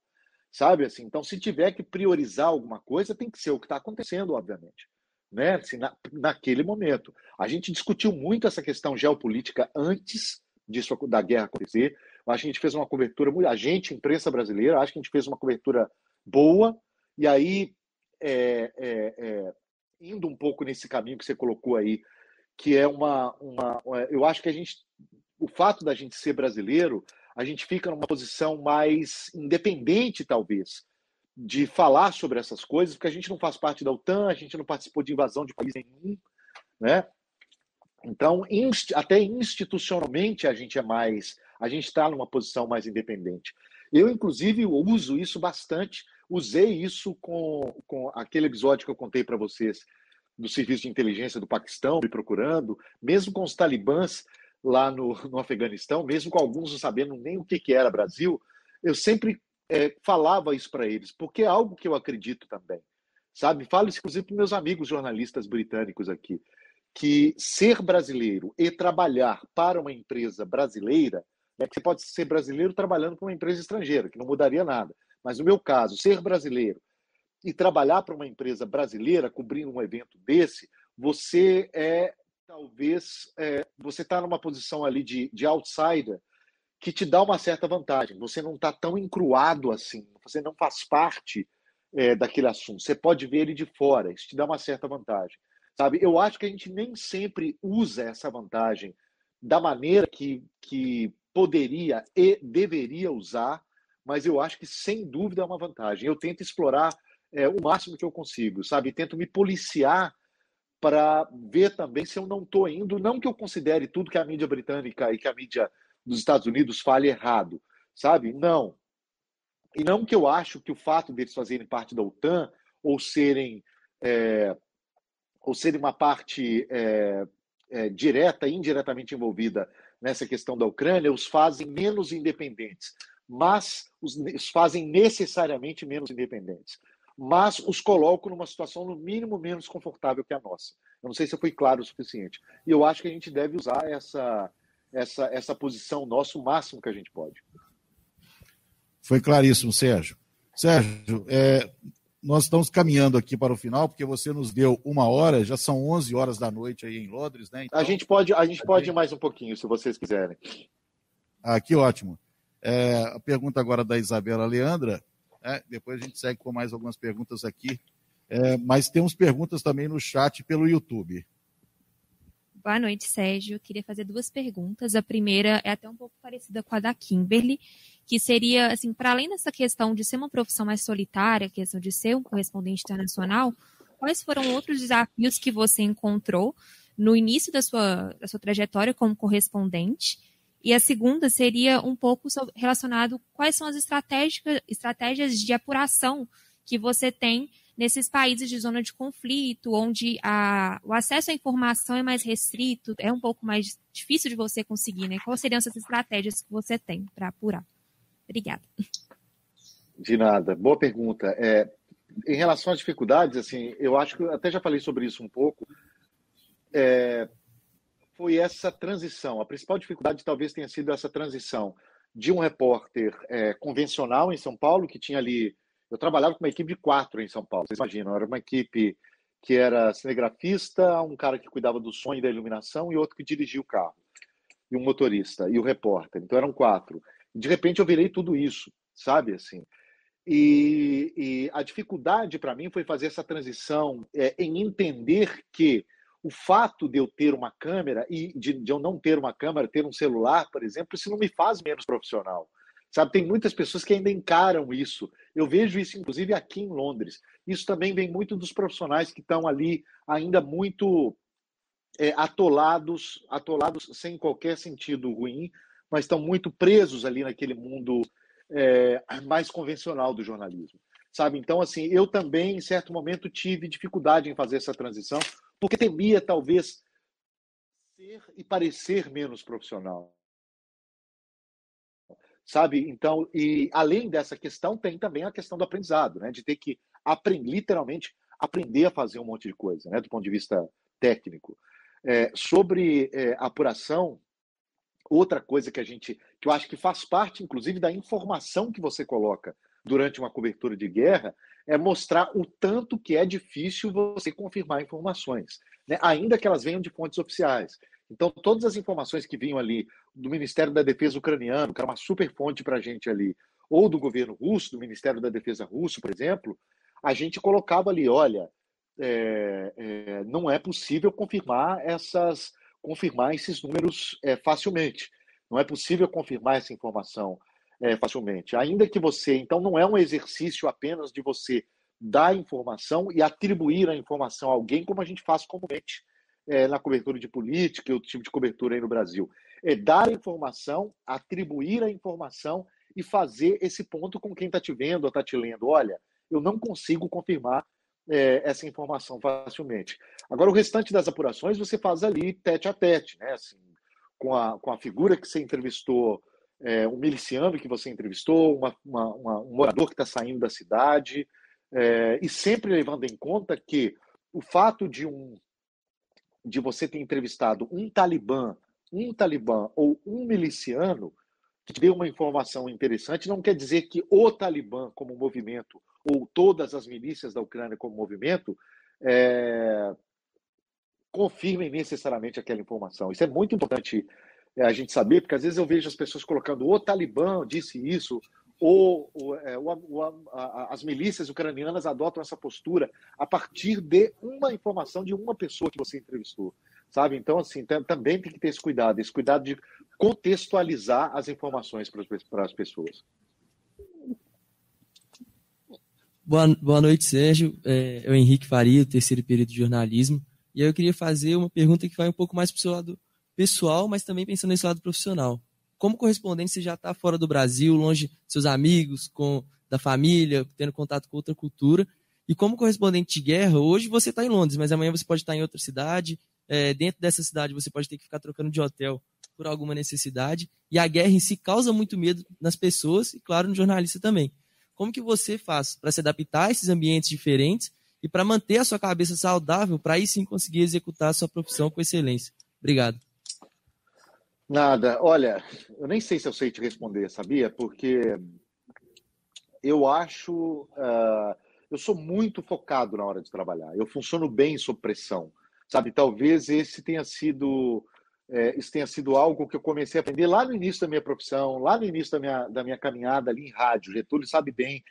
Sabe assim? Então, se tiver que priorizar alguma coisa, tem que ser o que está acontecendo, obviamente. Né? Assim, na, naquele momento. A gente discutiu muito essa questão geopolítica antes disso da guerra acontecer. A gente fez uma cobertura, a gente, imprensa brasileira, acho que a gente fez uma cobertura boa, e aí, é, é, é, indo um pouco nesse caminho que você colocou aí, que é uma, uma. Eu acho que a gente o fato da gente ser brasileiro, a gente fica numa posição mais independente, talvez, de falar sobre essas coisas, porque a gente não faz parte da OTAN, a gente não participou de invasão de país nenhum, né? Então, até institucionalmente, a gente é mais, a gente está numa posição mais independente. Eu, inclusive, uso isso bastante, usei isso com, com aquele episódio que eu contei para vocês do Serviço de Inteligência do Paquistão, me procurando, mesmo com os talibãs, lá no, no Afeganistão, mesmo com alguns não sabendo nem o que, que era Brasil, eu sempre é, falava isso para eles, porque é algo que eu acredito também. Sabe? Falo isso, inclusive, para meus amigos jornalistas britânicos aqui, que ser brasileiro e trabalhar para uma empresa brasileira, é que você pode ser brasileiro trabalhando para uma empresa estrangeira, que não mudaria nada. Mas no meu caso, ser brasileiro e trabalhar para uma empresa brasileira cobrindo um evento desse, você é talvez é, você está numa posição ali de, de outsider que te dá uma certa vantagem. Você não está tão encruado assim, você não faz parte é, daquele assunto. Você pode ver ele de fora, isso te dá uma certa vantagem. Sabe? Eu acho que a gente nem sempre usa essa vantagem da maneira que, que poderia e deveria usar, mas eu acho que sem dúvida é uma vantagem. Eu tento explorar é, o máximo que eu consigo, sabe? Tento me policiar para ver também se eu não estou indo, não que eu considere tudo que a mídia britânica e que a mídia dos Estados Unidos fale errado, sabe? Não. E não que eu acho que o fato deles fazerem parte da OTAN ou serem é, ou serem uma parte é, é, direta e indiretamente envolvida nessa questão da Ucrânia os fazem menos independentes, mas os, os fazem necessariamente menos independentes, mas os colocam numa situação no mínimo menos confortável que a nossa. Eu não sei se eu fui claro o suficiente. E eu acho que a gente deve usar essa, essa, essa posição nossa o máximo que a gente pode. Foi claríssimo, Sérgio. Sérgio, é, nós estamos caminhando aqui para o final, porque você nos deu uma hora, já são 11 horas da noite aí em Londres, né? Então, a gente pode, a gente pode ir mais um pouquinho, se vocês quiserem. Ah, que ótimo. É, a pergunta agora da Isabela Leandra, é, depois a gente segue com mais algumas perguntas aqui, é, mas temos perguntas também no chat pelo YouTube. Boa noite, Sérgio. Eu queria fazer duas perguntas. A primeira é até um pouco parecida com a da Kimberly, que seria, assim, para além dessa questão de ser uma profissão mais solitária, a questão de ser um correspondente internacional, quais foram outros desafios que você encontrou no início da sua, da sua trajetória como correspondente? E a segunda seria um pouco relacionado quais são as estratégias de apuração que você tem nesses países de zona de conflito, onde a, o acesso à informação é mais restrito, é um pouco mais difícil de você conseguir, né? Quais seriam essas estratégias que você tem para apurar? Obrigada. De nada. Boa pergunta. É, em relação às dificuldades, assim, eu acho que até já falei sobre isso um pouco. É, foi essa transição. A principal dificuldade talvez tenha sido essa transição de um repórter é, convencional em São Paulo, que tinha ali eu trabalhava com uma equipe de quatro em São Paulo, vocês imaginam, era uma equipe que era cinegrafista, um cara que cuidava do som e da iluminação e outro que dirigia o carro, e um motorista, e o repórter. Então eram quatro. De repente eu virei tudo isso, sabe assim. E, e a dificuldade para mim foi fazer essa transição é, em entender que o fato de eu ter uma câmera e de, de eu não ter uma câmera, ter um celular, por exemplo, isso não me faz menos profissional. Sabe, tem muitas pessoas que ainda encaram isso. Eu vejo isso, inclusive, aqui em Londres. Isso também vem muito dos profissionais que estão ali ainda muito é, atolados, atolados sem qualquer sentido ruim, mas estão muito presos ali naquele mundo é, mais convencional do jornalismo. Sabe? Então, assim, eu também, em certo momento, tive dificuldade em fazer essa transição, porque temia, talvez, ser e parecer menos profissional sabe? Então, e além dessa questão, tem também a questão do aprendizado, né? De ter que aprender, literalmente, aprender a fazer um monte de coisa, né? Do ponto de vista técnico. É, sobre é, apuração, outra coisa que a gente, que eu acho que faz parte, inclusive, da informação que você coloca durante uma cobertura de guerra, é mostrar o tanto que é difícil você confirmar informações, né? ainda que elas venham de fontes oficiais. Então, todas as informações que vinham ali do Ministério da Defesa ucraniano, que era uma super fonte para a gente ali, ou do governo russo, do Ministério da Defesa russo, por exemplo, a gente colocava ali, olha, é, é, não é possível confirmar essas, confirmar esses números é, facilmente. Não é possível confirmar essa informação é, facilmente. Ainda que você, então, não é um exercício apenas de você dar informação e atribuir a informação a alguém, como a gente faz comumente é, na cobertura de política e outro tipo de cobertura aí no Brasil. É dar a informação, atribuir a informação e fazer esse ponto com quem está te vendo ou está te lendo. Olha, eu não consigo confirmar é, essa informação facilmente. Agora, o restante das apurações você faz ali tete a tete, né? Assim, com, a, com a figura que você entrevistou, é, um miliciano que você entrevistou, uma, uma, uma, um morador que está saindo da cidade, é, e sempre levando em conta que o fato de um de você ter entrevistado um talibã, um talibã ou um miliciano que deu uma informação interessante, não quer dizer que o talibã como movimento ou todas as milícias da Ucrânia como movimento é, confirmem necessariamente aquela informação. Isso é muito importante é, a gente saber, porque às vezes eu vejo as pessoas colocando o talibã disse isso, ou, ou, é, ou a, as milícias ucranianas adotam essa postura a partir de uma informação de uma pessoa que você entrevistou, sabe? Então, assim, também tem que ter esse cuidado, esse cuidado de contextualizar as informações para, as pessoas. Boa, boa noite, Sérgio. É, é o Henrique Faria, terceiro período de jornalismo. E aí eu queria fazer uma pergunta que vai um pouco mais para o seu lado pessoal, mas também pensando nesse lado profissional. como correspondente você já está fora do Brasil, longe de seus amigos, com da família, tendo contato com outra cultura. E como correspondente de guerra, hoje você está em Londres, mas amanhã você pode estar em outra cidade. É, dentro dessa cidade você pode ter que ficar trocando de hotel por alguma necessidade. E a guerra em si causa muito medo nas pessoas e, claro, no jornalista também. Como que você faz para se adaptar a esses ambientes diferentes e para manter a sua cabeça saudável, para aí sim conseguir executar a sua profissão com excelência? Obrigado. Nada. Olha, eu nem sei se eu sei te responder, sabia? Porque eu acho. Uh, eu sou muito focado na hora de trabalhar. Eu funciono bem sob pressão. Sabe? Talvez esse tenha sido. É, isso tenha sido algo que eu comecei a aprender lá no início da minha profissão, lá no início da minha, da minha caminhada ali em rádio. Getúlio sabe bem,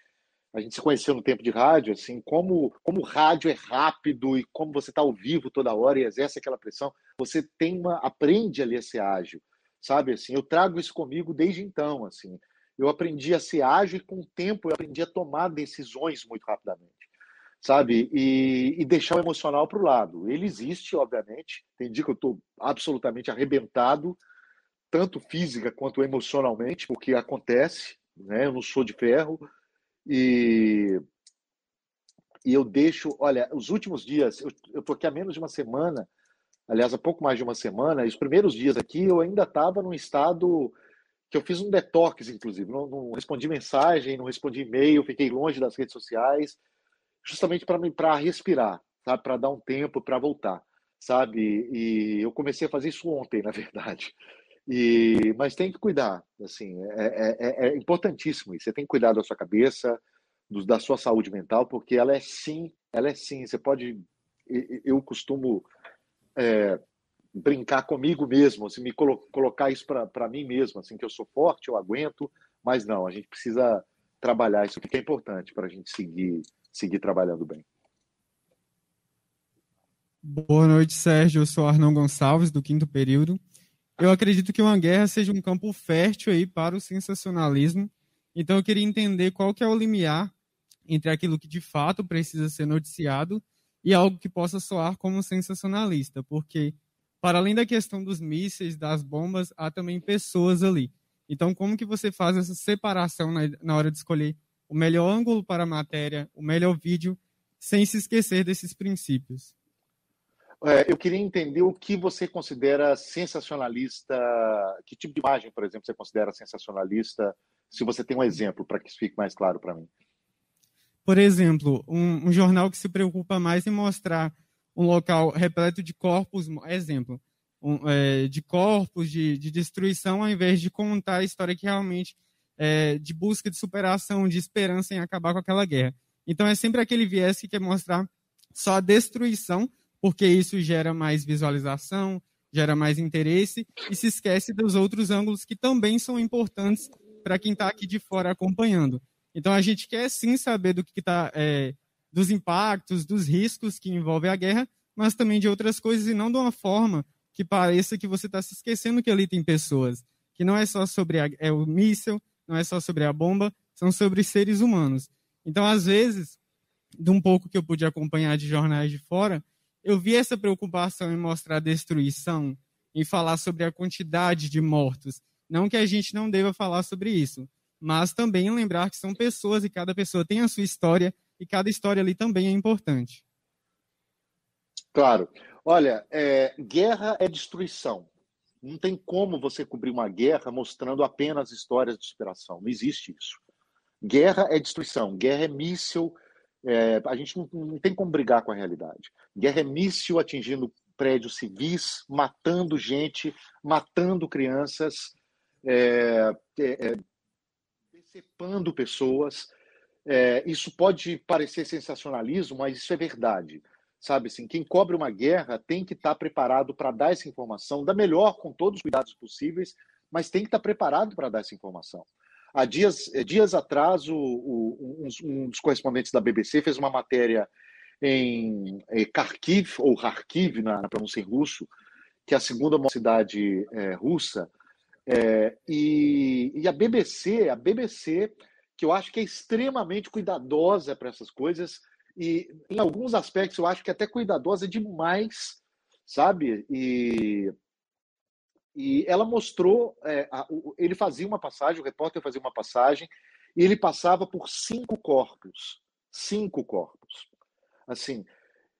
a gente se conheceu no tempo de rádio, assim, como, como o rádio é rápido e como você está ao vivo toda hora e exerce aquela pressão, você tem uma, aprende ali a ser ágil, sabe? Assim, eu trago isso comigo desde então, assim eu aprendi a ser ágil e com o tempo eu aprendi a tomar decisões muito rapidamente, sabe? E, e deixar o emocional para o lado. Ele existe, obviamente. Tem dia que eu estou absolutamente arrebentado, tanto física quanto emocionalmente, porque acontece, né? Eu não sou de ferro e e eu deixo, olha, os últimos dias, eu estou aqui há menos de uma semana, aliás, há pouco mais de uma semana, e os primeiros dias aqui eu ainda estava num estado que eu fiz um detox, inclusive. Não, não respondi mensagem, não respondi e-mail, fiquei longe das redes sociais, justamente para respirar, sabe? Para dar um tempo para voltar, sabe? E eu comecei a fazer isso ontem, na verdade. E, mas tem que cuidar, assim, é, é, é, é importantíssimo isso. Você tem que cuidar da sua cabeça, do, da sua saúde mental, porque ela é sim, ela é sim. Você pode, eu costumo é, brincar comigo mesmo, assim, me colo colocar isso para mim mesmo, assim, que eu sou forte, eu aguento, mas não, a gente precisa trabalhar isso que é importante para a gente seguir, seguir trabalhando bem. Boa noite, Sérgio. Eu sou Arnão Gonçalves, do quinto período. Eu acredito que uma guerra seja um campo fértil aí para o sensacionalismo. Então, eu queria entender qual que é o limiar entre aquilo que de fato precisa ser noticiado e algo que possa soar como sensacionalista, porque para além da questão dos mísseis, das bombas, há também pessoas ali. Então, como que você faz essa separação na, na hora de escolher o melhor ângulo para a matéria, o melhor vídeo, sem se esquecer desses princípios? É, eu queria entender o que você considera sensacionalista, que tipo de imagem, por exemplo, você considera sensacionalista, se você tem um exemplo para que isso fique mais claro para mim. Por exemplo, um, um jornal que se preocupa mais em mostrar um local repleto de corpos, exemplo, é, de corpos, de, de, destruição, ao invés de contar a história que realmente é de busca de superação, de esperança em acabar com aquela guerra. Então é sempre aquele viés que quer mostrar só a destruição, porque isso gera mais visualização, gera mais interesse e se esquece dos outros ângulos que também são importantes para quem está aqui de fora acompanhando. Então a gente quer sim saber do que está é, dos impactos, dos riscos que envolvem a guerra, mas também de outras coisas e não de uma forma que pareça que você está se esquecendo que ali tem pessoas, que não é só sobre a, é o míssil, não é só sobre a bomba, são sobre seres humanos. Então, às vezes, de um pouco que eu pude acompanhar de jornais de fora, eu vi essa preocupação em mostrar a destruição, em falar sobre a quantidade de mortos. Não que a gente não deva falar sobre isso, mas também lembrar que são pessoas e cada pessoa tem a sua história, e cada história ali também é importante. Claro. Olha, é, guerra é destruição. Não tem como você cobrir uma guerra mostrando apenas histórias de superação. Não existe isso. Guerra é destruição. Guerra é míssil. É, a gente não, não, tem como brigar com a realidade. Guerra é míssil atingindo prédios civis, matando gente, matando crianças, é, é, é decepando pessoas. É, isso pode parecer sensacionalismo, mas isso é verdade. Sabe assim, quem cobre uma guerra tem que estar preparado para dar essa informação, da melhor, com todos os cuidados possíveis, mas tem que estar preparado para dar essa informação. Há dias, eh, dias atrás, o, o, um, um, dos correspondentes da BBC fez uma matéria em, em Kharkiv, ou Kharkiv, na, na, pronúncia em russo, que é a segunda maior cidade é, russa, é, e, e, a BBC, a BBC que eu acho que é extremamente cuidadosa para essas coisas e em alguns aspectos eu acho que até cuidadosa demais, sabe? E, E ela mostrou, é, a, o, ele fazia uma passagem, o repórter fazia uma passagem, e ele passava por cinco corpos. Cinco corpos. Assim,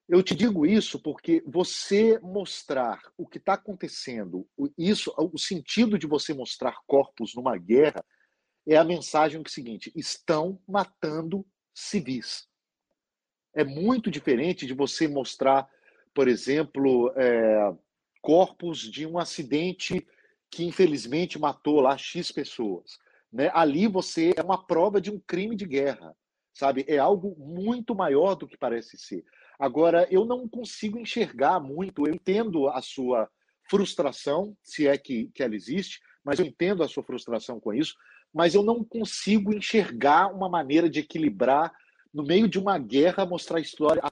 eu te digo isso porque você mostrar o que está acontecendo, isso, o sentido de você mostrar corpos numa guerra é a mensagem que é o seguinte: estão matando civis. É muito diferente de você mostrar, por exemplo, é, corpos de um acidente que infelizmente matou lá X pessoas. Né? Ali você é uma prova de um crime de guerra, sabe? É algo muito maior do que parece ser. Agora, eu não consigo enxergar muito, eu entendo a sua frustração, se é que, que ela existe, mas eu entendo a sua frustração com isso, mas eu não consigo enxergar uma maneira de equilibrar, no meio de uma guerra, mostrar a história,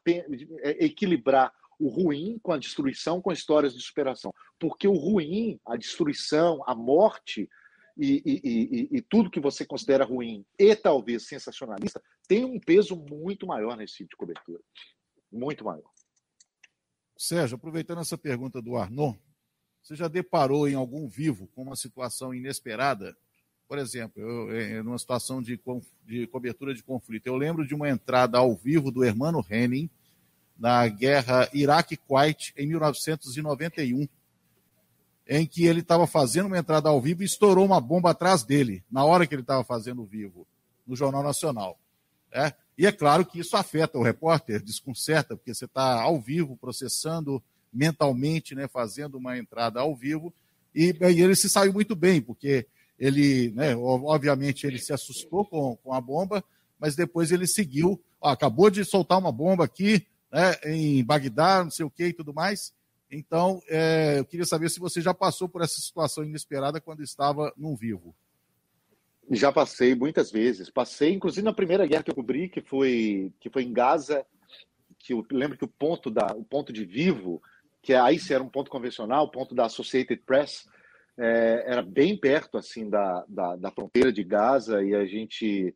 é, equilibrar o ruim com a destruição, com histórias de superação. Porque o ruim, a destruição, a morte e, e, e, e, tudo que você considera ruim e talvez sensacionalista tem um peso muito maior nesse tipo de cobertura. Muito maior. Sérgio, aproveitando essa pergunta do Arnon, você já deparou em algum vivo com uma situação inesperada por exemplo, eu, eu, numa situação de, de cobertura de conflito, eu lembro de uma entrada ao vivo do Hermano Henning na guerra Iraque-Kuwait em 1991, em que ele estava fazendo uma entrada ao vivo e estourou uma bomba atrás dele, na hora que ele estava fazendo o vivo, no Jornal Nacional. É? E é claro que isso afeta o repórter, desconcerta, porque você está ao vivo, processando mentalmente, né, fazendo uma entrada ao vivo, e, e ele se saiu muito bem, porque ele, né, obviamente, ele se assustou com, com a bomba, mas depois ele seguiu. Ó, acabou de soltar uma bomba aqui, né, em Bagdá, não sei o que e tudo mais. Então, é, eu queria saber se você já passou por essa situação inesperada quando estava num vivo. Já passei muitas vezes. Passei, inclusive, na primeira guerra que eu cobri, que foi, que foi em Gaza, que eu lembro que o ponto, da, o ponto de vivo, que aí era um ponto convencional, o ponto da Associated Press, é, era bem perto assim da, da, da, fronteira de Gaza e a gente,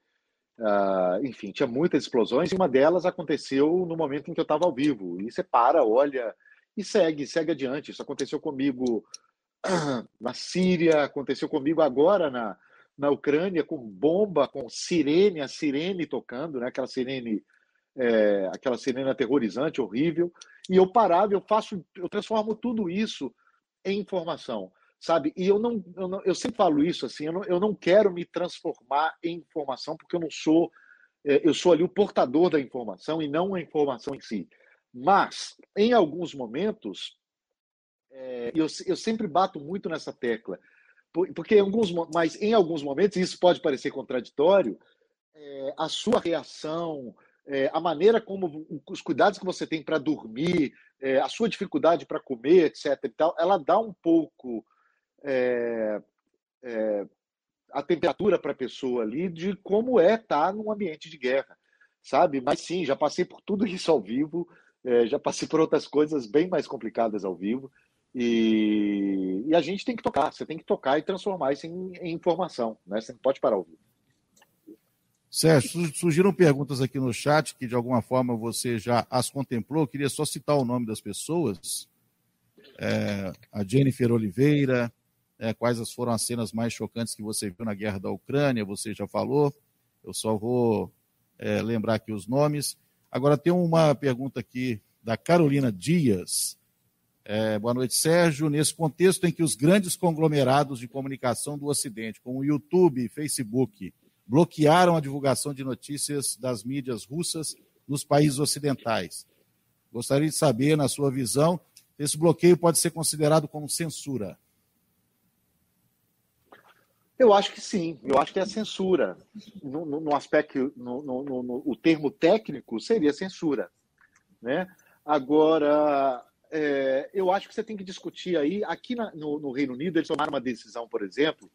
uh, enfim, tinha muitas explosões e uma delas aconteceu no momento em que eu estava ao vivo. E você para, olha e segue, segue adiante. Isso aconteceu comigo na Síria, aconteceu comigo agora na, na Ucrânia com bomba, com sirene, a sirene tocando, né? Aquela sirene, é, aquela sirene aterrorizante, horrível. E eu parava, eu faço, eu transformo tudo isso em informação sabe? E eu não, eu não, eu sempre falo isso assim, eu não, eu não quero me transformar em informação porque eu não sou, é, eu sou ali o portador da informação e não a informação em si. Mas em alguns momentos, é, eu, eu sempre bato muito nessa tecla, porque em alguns, mas em alguns momentos isso pode parecer contraditório, é, a sua reação, é, a maneira como os cuidados que você tem para dormir, é, a sua dificuldade para comer, etc. E tal, ela dá um pouco é, é, a temperatura para a pessoa ali de como é estar tá num ambiente de guerra, sabe? Mas sim, já passei por tudo isso ao vivo, é, já passei por outras coisas bem mais complicadas ao vivo. E, e, a gente tem que tocar, você tem que tocar e transformar isso em, em informação, né? Você não pode parar ao vivo. Sérgio, surgiram perguntas aqui no chat que de alguma forma você já as contemplou. Eu queria só citar o nome das pessoas. É, a Jennifer Oliveira, é, quais foram as cenas mais chocantes que você viu na guerra da Ucrânia, você já falou, eu só vou é, lembrar aqui os nomes. Agora tem uma pergunta aqui da Carolina Dias. É, boa noite, Sérgio. Nesse contexto em que os grandes conglomerados de comunicação do Ocidente, como YouTube e Facebook, bloquearam a divulgação de notícias das mídias russas nos países ocidentais, gostaria de saber, na sua visão, se esse bloqueio pode ser considerado como censura. Eu acho que sim, eu acho que é censura. No, no, no aspecto, no, no, o termo técnico seria censura. Né? Agora, é, eu acho que você tem que discutir aí. Aqui na, no, Reino Unido, eles tomaram uma decisão, por exemplo,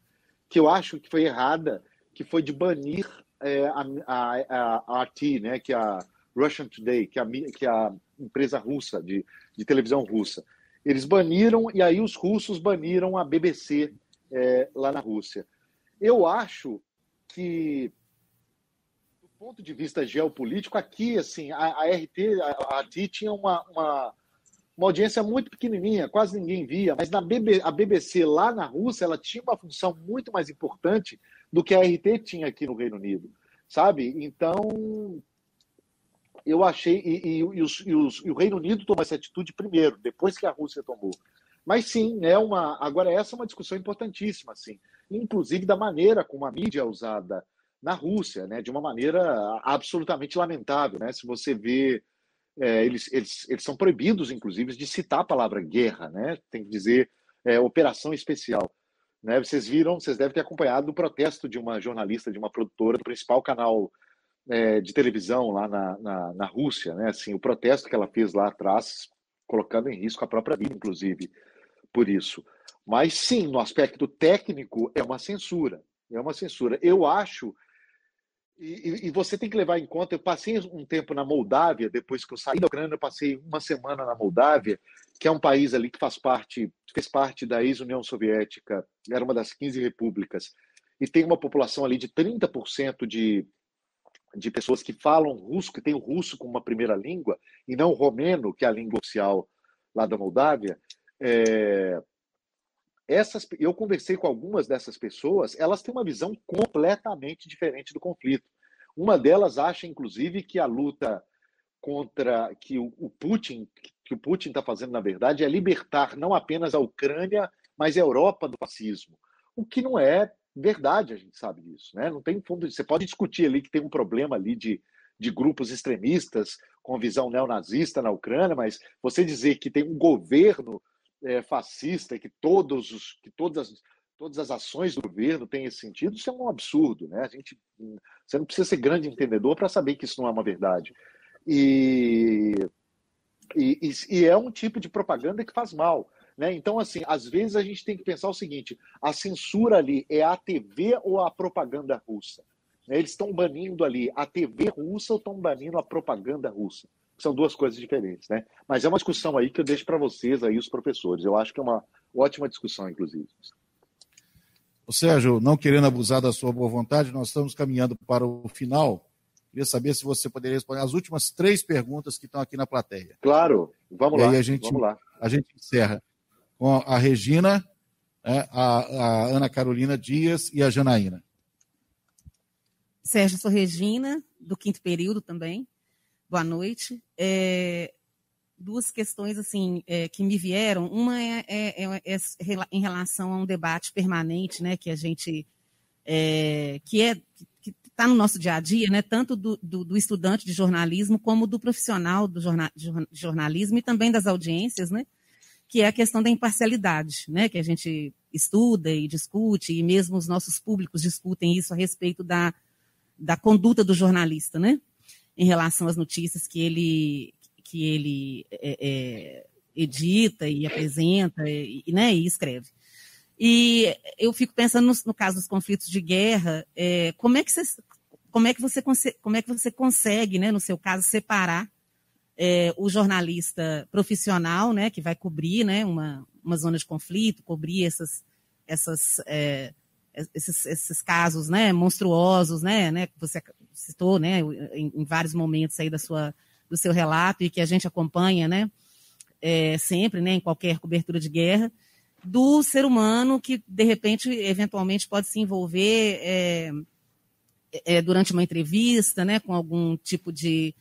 que eu acho que foi errada, que foi de banir é, a, a, a, RT, né, que é a Russian Today, que é a, que é a empresa russa, de, de televisão russa. Eles baniram, e aí os russos baniram a BBC é, lá na Rússia. Eu acho que, do ponto de vista geopolítico, aqui, assim, a, a RT, a, a RT tinha uma, uma, uma audiência muito pequenininha, quase ninguém via, mas na BB, a BBC lá na Rússia, ela tinha uma função muito mais importante do que a RT tinha aqui no Reino Unido, sabe? Então, eu achei, e, e, e, os, os, e, o Reino Unido tomou essa atitude primeiro, depois que a Rússia tomou. Mas sim, é uma. Agora, essa é uma discussão importantíssima, assim, inclusive da maneira como a mídia é usada na Rússia, né, de uma maneira absolutamente lamentável. Né? Se você vê. É, eles, eles, eles são proibidos, inclusive, de citar a palavra guerra, né? tem que dizer é, operação especial. Né? Vocês viram, vocês devem ter acompanhado o protesto de uma jornalista, de uma produtora do principal canal é, de televisão lá na, na, na, Rússia, né? Assim, o protesto que ela fez lá atrás, colocando em risco a própria vida, inclusive, por isso. Mas sim, no aspecto técnico, é uma censura. É uma censura. Eu acho. E, e, você tem que levar em conta, eu passei um tempo na Moldávia, depois que eu saí da Ucrânia, eu passei uma semana na Moldávia, que é um país ali que faz parte, fez parte da ex-União Soviética, era uma das 15 repúblicas, e tem uma população ali de 30% de de pessoas que falam russo, que têm o russo como uma primeira língua, e não o romeno, que é a língua oficial lá da Moldávia, é, essas, eu conversei com algumas dessas pessoas, elas têm uma visão completamente diferente do conflito. Uma delas acha, inclusive, que a luta contra que o, o Putin, que o Putin está fazendo, na verdade, é libertar não apenas a Ucrânia, mas a Europa do fascismo. O que não é verdade, a gente sabe disso, né? Não tem fundo. Você pode discutir ali que tem um problema ali de, de grupos extremistas com visão neonazista na Ucrânia, mas você dizer que tem um governo é, fascista que todos os que todas todas as ações do governo têm esse sentido, isso é um absurdo, né? A gente você não precisa ser grande entendedor para saber que isso não é uma verdade. E, e, e é um tipo de propaganda que faz mal. Né? Então, assim, às vezes a gente tem que pensar o seguinte: a censura ali é a TV ou a propaganda russa? Né? Eles estão banindo ali a TV russa ou estão banindo a propaganda russa? São duas coisas diferentes, né? Mas é uma discussão aí que eu deixo para vocês aí, os professores. Eu acho que é uma ótima discussão, inclusive. O Sérgio, não querendo abusar da sua boa vontade, nós estamos caminhando para o final. Queria saber se você poderia responder as últimas três perguntas que estão aqui na plateia. Claro, vamos e lá. Aí a gente, vamos lá. A gente encerra com a Regina, né, a, a Ana Carolina Dias e a Janaína. Sérgio, sou Regina, do quinto período também. Boa noite. É, duas questões assim é, que me vieram. Uma é, é, é, é em relação a um debate permanente, né, que a gente é, que é que está no nosso dia a dia, né, tanto do, do, do, estudante de jornalismo como do profissional do de jornalismo e também das audiências, né, que é a questão da imparcialidade, né, que a gente estuda e discute, e mesmo os nossos públicos discutem isso a respeito da, da conduta do jornalista, né, em relação às notícias que ele, que ele é, é, edita e apresenta e, né, e escreve. E eu fico pensando no, no caso dos conflitos de guerra, é, como é que você, como é que você, como é que você consegue, né, no seu caso, separar é, o jornalista profissional, né, que vai cobrir, né, uma, uma zona de conflito, cobrir essas, essas, é, esses, esses casos, né, monstruosos, né, né, que você citou, né, em, em, vários momentos aí da sua, do seu relato e que a gente acompanha, né, é, sempre, né, em qualquer cobertura de guerra, do ser humano que, de repente, eventualmente pode se envolver é, é, durante uma entrevista, né, com algum tipo de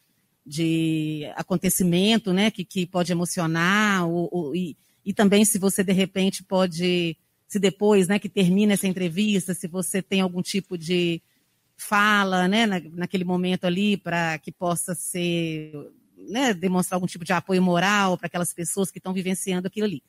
de acontecimento, né, que, que pode emocionar, ou, ou, e, e também se você de repente pode, se depois, né, que termina essa entrevista, se você tem algum tipo de fala, né, na, naquele momento ali, para que possa ser, né, demonstrar algum tipo de apoio moral para aquelas pessoas que estão vivenciando aquilo ali.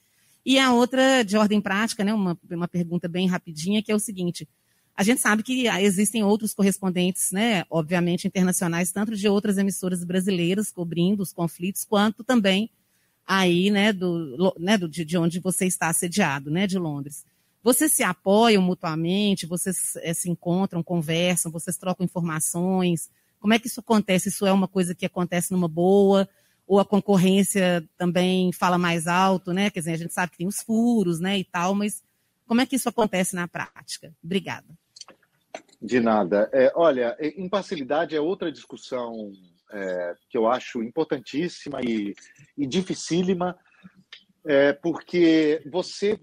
E a outra, de ordem prática, né, uma, uma pergunta bem rapidinha, que é o seguinte, a gente sabe que existem outros correspondentes, né, obviamente internacionais, tanto de outras emissoras brasileiras cobrindo os conflitos, quanto também aí, né, do, né, do, de onde você está assediado, né, de Londres. Vocês se apoiam mutuamente, vocês é, se encontram, conversam, vocês trocam informações. Como é que isso acontece? Isso é uma coisa que acontece numa boa? Ou a concorrência também fala mais alto, né? Quer dizer, a gente sabe que tem os furos, né, e tal, mas como é que isso acontece na prática? Obrigada. De nada. É, olha, imparcialidade é outra discussão é, que eu acho importantíssima e, e dificílima. É porque você,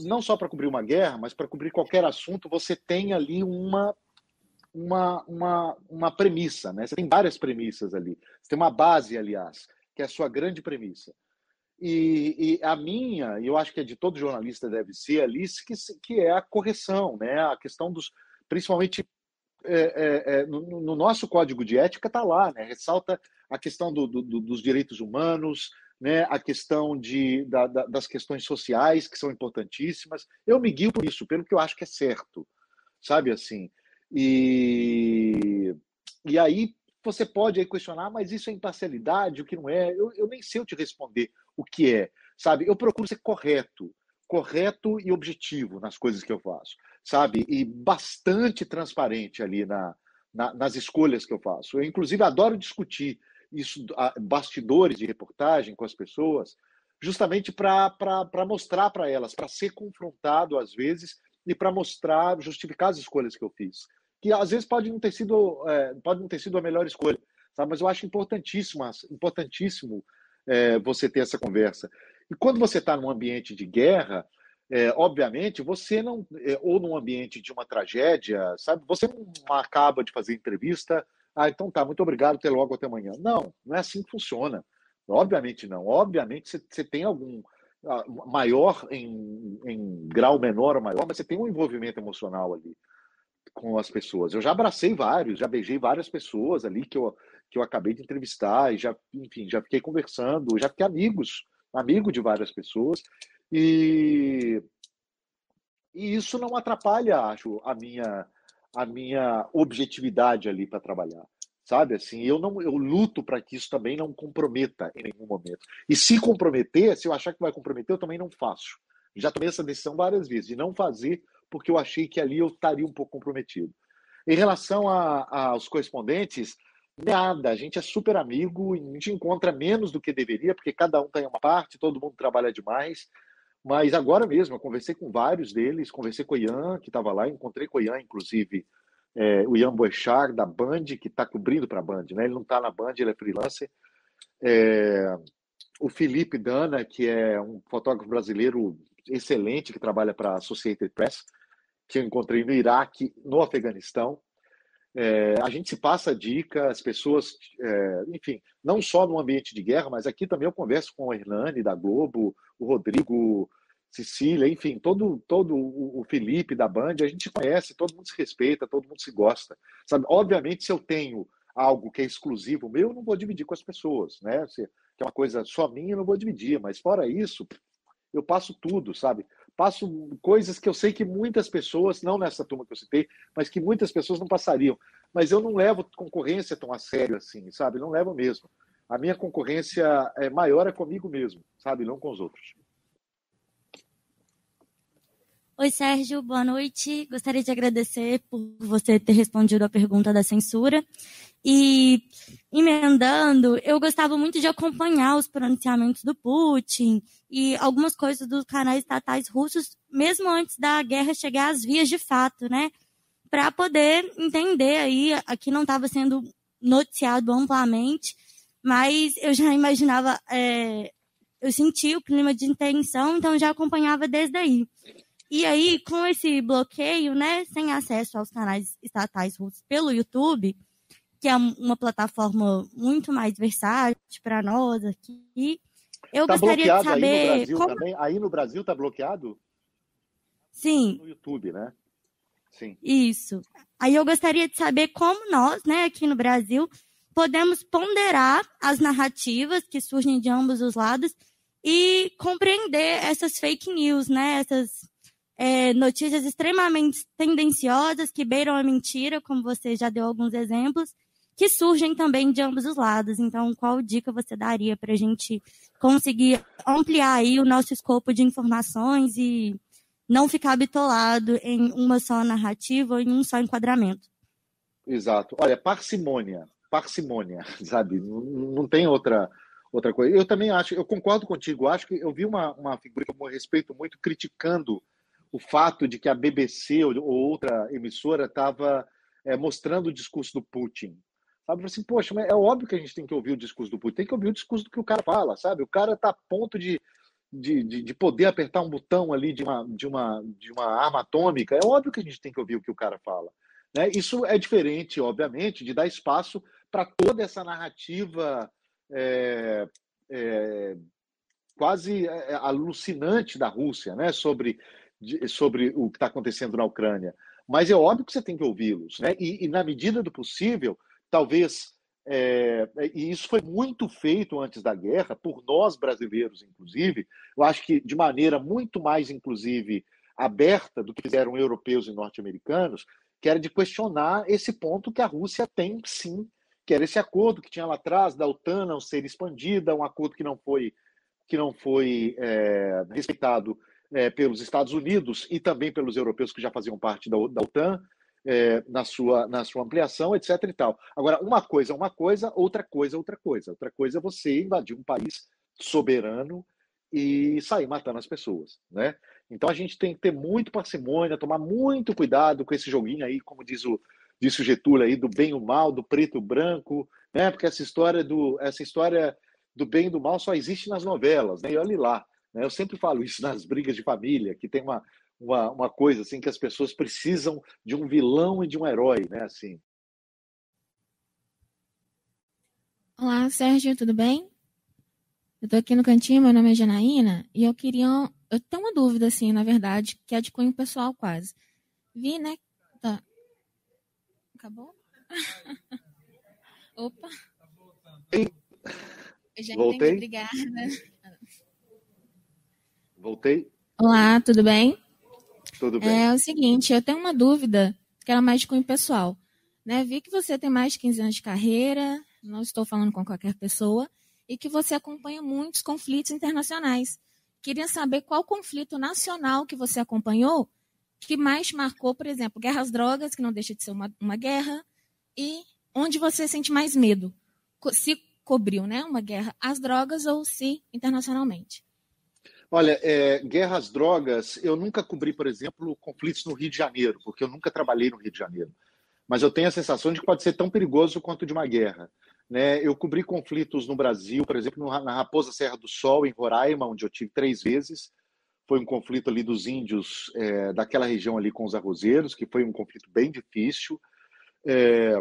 não só para cobrir uma guerra, mas para cobrir qualquer assunto, você tem ali uma, uma, uma, uma premissa, né? Você tem várias premissas ali. Você tem uma base, aliás, que é a sua grande premissa. E, e, a minha, e eu acho que é de todo jornalista deve ser ali, que, que é a correção, né? A questão dos, principalmente é, é, é, no, no, nosso código de ética está lá, né? Ressalta a questão do, do, dos direitos humanos, né? A questão de, da, da, das questões sociais que são importantíssimas. Eu me guio por isso, pelo que eu acho que é certo, sabe assim. E e aí você pode aí questionar, mas isso é imparcialidade, o que não é? Eu, eu nem sei eu te responder o que é, sabe? Eu procuro ser correto, correto e objetivo nas coisas que eu faço, sabe? E bastante transparente ali na, na nas escolhas que eu faço. Eu, inclusive, adoro discutir isso, bastidores de reportagem com as pessoas, justamente para mostrar para elas, para ser confrontado às vezes e para mostrar, justificar as escolhas que eu fiz que às vezes pode não ter sido, é, pode não ter sido a melhor escolha, sabe? mas eu acho importantíssimo, importantíssimo é, você ter essa conversa. E quando você está num ambiente de guerra, é, obviamente, você não, é, ou num ambiente de uma tragédia, sabe? Você não acaba de fazer entrevista, ah, então tá, muito obrigado, até logo, até amanhã. Não, não é assim que funciona. Obviamente não. Obviamente você, tem algum ah, maior em, em grau menor ou maior, mas você tem um envolvimento emocional ali com as pessoas. Eu já abracei vários, já beijei várias pessoas ali que eu, que eu acabei de entrevistar e já, enfim, já fiquei conversando, já fiquei amigos, amigo de várias pessoas e e isso não atrapalha, acho, a minha a minha objetividade ali para trabalhar. Sabe assim, eu não eu luto para que isso também não comprometa em nenhum momento. E se comprometer, se eu achar que vai comprometer, eu também não faço. Já tomei essa decisão várias vezes de não fazer porque eu achei que ali eu estaria um pouco comprometido. Em relação a, a, aos correspondentes, nada, a gente é super amigo, a gente encontra menos do que deveria, porque cada um tem uma parte, todo mundo trabalha demais. Mas agora mesmo, eu conversei com vários deles, conversei com o Ian, que estava lá, encontrei com o Ian, inclusive, é, o Ian Boechat, da Band, que está cobrindo para a Band, né? ele não está na Band, ele é freelancer. É, o Felipe Dana, que é um fotógrafo brasileiro excelente, que trabalha para a Associated Press que eu encontrei no Iraque, no Afeganistão. É, a gente se passa dica, as pessoas, é, enfim, não só no ambiente de guerra, mas aqui também eu converso com a Hernani da Globo, o Rodrigo, Cecília, enfim, todo, todo o Felipe da Band, a gente conhece, todo mundo se respeita, todo mundo se gosta. Sabe? Obviamente, se eu tenho algo que é exclusivo meu, eu não vou dividir com as pessoas, né? Se é uma coisa só minha, eu não vou dividir, mas fora isso, eu passo tudo, sabe? Passo coisas que eu sei que muitas pessoas, não nessa turma que eu citei, mas que muitas pessoas não passariam. Mas eu não levo concorrência tão a sério assim, sabe? Não levo mesmo. A minha concorrência é maior é comigo mesmo, sabe? Não com os outros. Oi, Sérgio, boa noite. Gostaria de agradecer por você ter respondido a pergunta da censura. E, emendando, eu gostava muito de acompanhar os pronunciamentos do Putin e algumas coisas dos canais estatais russos, mesmo antes da guerra chegar às vias de fato, né? Para poder entender aí, aqui não estava sendo noticiado amplamente, mas eu já imaginava, é, eu sentia o clima de tensão, então já acompanhava desde aí. E aí, com esse bloqueio, né, sem acesso aos canais estatais russos pelo YouTube, que é uma plataforma muito mais versátil para nós aqui, eu tá gostaria de saber. Aí no Brasil como... também? Aí no Brasil está bloqueado? Sim. No YouTube, né? Sim. Isso. Aí eu gostaria de saber como nós, né, aqui no Brasil, podemos ponderar as narrativas que surgem de ambos os lados e compreender essas fake news, né, essas é, notícias extremamente tendenciosas que beiram a mentira, como você já deu alguns exemplos, que surgem também de ambos os lados. Então, qual dica você daria para a gente conseguir ampliar aí o nosso escopo de informações e não ficar bitolado em uma só narrativa ou em um só enquadramento? Exato. Olha, parcimônia, parcimônia, sabe? Não, não tem outra outra coisa. Eu também acho, eu concordo contigo, acho que eu vi uma, uma figura que eu respeito muito criticando o fato de que a BBC ou outra emissora estava é, mostrando o discurso do Putin. Sabe, assim, poxa, mas é óbvio que a gente tem que ouvir o discurso do Putin, tem que ouvir o discurso do que o cara fala, sabe? O cara está a ponto de, de, de, de, poder apertar um botão ali de uma, de, uma, de uma arma atômica, é óbvio que a gente tem que ouvir o que o cara fala. Né? Isso é diferente, obviamente, de dar espaço para toda essa narrativa é, é, quase alucinante da Rússia né? sobre, de, sobre o que está acontecendo na Ucrânia. Mas é óbvio que você tem que ouvi-los. Né? E, e, na medida do possível, talvez é, e isso foi muito feito antes da guerra, por nós brasileiros, inclusive, eu acho que de maneira muito mais, inclusive, aberta do que fizeram europeus e norte-americanos, que era de questionar esse ponto que a Rússia tem, sim, que era esse acordo que tinha lá atrás da OTAN não ser expandida, um acordo que não foi, que não foi é, respeitado é, pelos Estados Unidos e também pelos europeus que já faziam parte da, da OTAN, é, na, sua, na sua ampliação, etc. e tal. Agora, uma coisa é uma coisa, outra coisa é outra coisa. Outra coisa é você invadir um país soberano e sair matando as pessoas, né? Então a gente tem que ter muito parcimônia, tomar muito cuidado com esse joguinho aí, como diz o, disse o Getúlio aí, do bem e o mal, do preto e o branco, né? Porque essa história do, essa história do bem e do mal só existe nas novelas, né? E olhe lá, né? Eu sempre falo isso nas brigas de família, que tem uma, uma, uma coisa assim que as pessoas precisam de um vilão e de um herói, né? Assim. Olá, Sérgio, tudo bem? Eu tô aqui no cantinho, meu nome é Janaína, e eu queria. Eu tenho uma dúvida, assim, na verdade, que é de cunho pessoal quase. Vi, né? Tá. Acabou? Opa! Já Voltei. obrigada. Voltei. Olá, tudo bem? Tudo bem. É o seguinte, eu tenho uma dúvida, que era mais de cunho pessoal. Né? Vi que você tem mais de 15 anos de carreira, não estou falando com qualquer pessoa, e que você acompanha muitos conflitos internacionais. Queria saber qual conflito nacional que você acompanhou que mais marcou, por exemplo, guerras às drogas, que não deixa de ser uma, uma guerra, e onde você sente mais medo? Se cobriu né, uma guerra às drogas ou se internacionalmente? Olha, é, guerra às drogas, eu nunca cobri, por exemplo, conflitos no Rio de Janeiro, porque eu nunca trabalhei no Rio de Janeiro. Mas eu tenho a sensação de que pode ser tão perigoso quanto de uma guerra. Né? Eu cobri conflitos no Brasil, por exemplo, na Raposa Serra do Sol, em Roraima, onde eu tive três vezes. Foi um conflito ali dos índios é, daquela região ali com os arrozeiros, que foi um conflito bem difícil. É,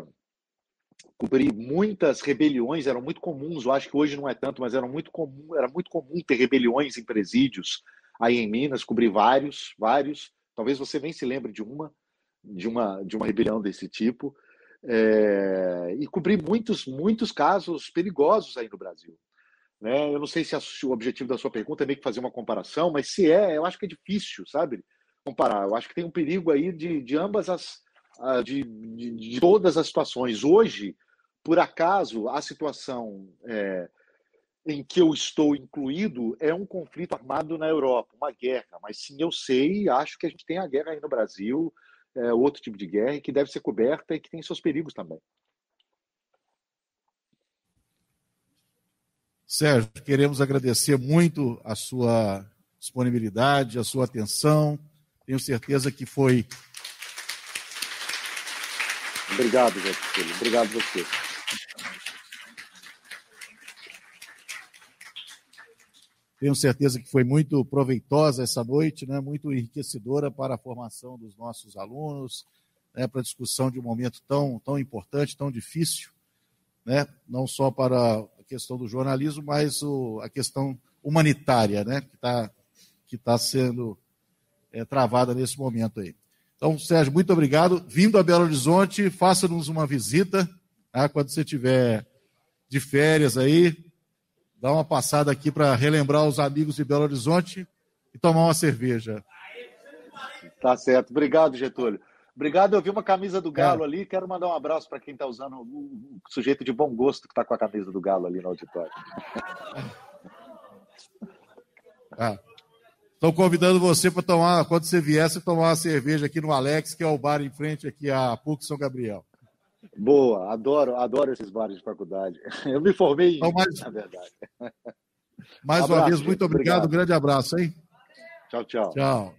cobri muitas rebeliões, eram muito comuns, eu acho que hoje não é tanto, mas eram muito comum, era muito comum ter rebeliões em presídios aí em Minas, cobri vários, vários. Talvez você nem se lembre de uma, de uma, de uma rebelião desse tipo. É, e cobri muitos, muitos casos perigosos aí no Brasil. Né? Eu não sei se o objetivo da sua pergunta é meio que fazer uma comparação, mas se é, eu acho que é difícil, sabe? Comparar. Eu acho que tem um perigo aí de, de ambas as, de, de, de todas as situações. Hoje, por acaso, a situação é, em que eu estou incluído é um conflito armado na Europa, uma guerra. Mas sim, eu sei, acho que a gente tem a guerra aí no Brasil, é, outro tipo de guerra, que deve ser coberta e que tem seus perigos também. Sérgio, queremos agradecer muito a sua disponibilidade, a sua atenção. Tenho certeza que foi. Obrigado. Obrigado você. Tenho certeza que foi muito proveitosa essa noite, né? muito enriquecedora para a formação dos nossos alunos, né? para a discussão de um momento tão, tão importante, tão difícil, né? não só para a questão do jornalismo, mas o, a questão humanitária né? que está que tá sendo é, travada nesse momento aí. Então, Sérgio, muito obrigado. Vindo a Belo Horizonte, faça-nos uma visita tá? quando você tiver de férias aí, dar uma passada aqui para relembrar os amigos de Belo Horizonte e tomar uma cerveja. Tá certo. Obrigado, Getúlio. Obrigado. Eu vi uma camisa do Galo é. ali. Quero mandar um abraço para quem está usando o sujeito de bom gosto que está com a camisa do Galo ali no auditório. Estou convidando você para tomar, quando você viesse, tomar uma cerveja aqui no Alex, que é o bar em frente aqui a PUC São Gabriel. Boa, adoro, adoro esses bares de faculdade. Eu me formei então, mais, na verdade. Mais um uma vez, muito obrigado. obrigado. Um grande abraço, hein? Tchau, tchau. Tchau.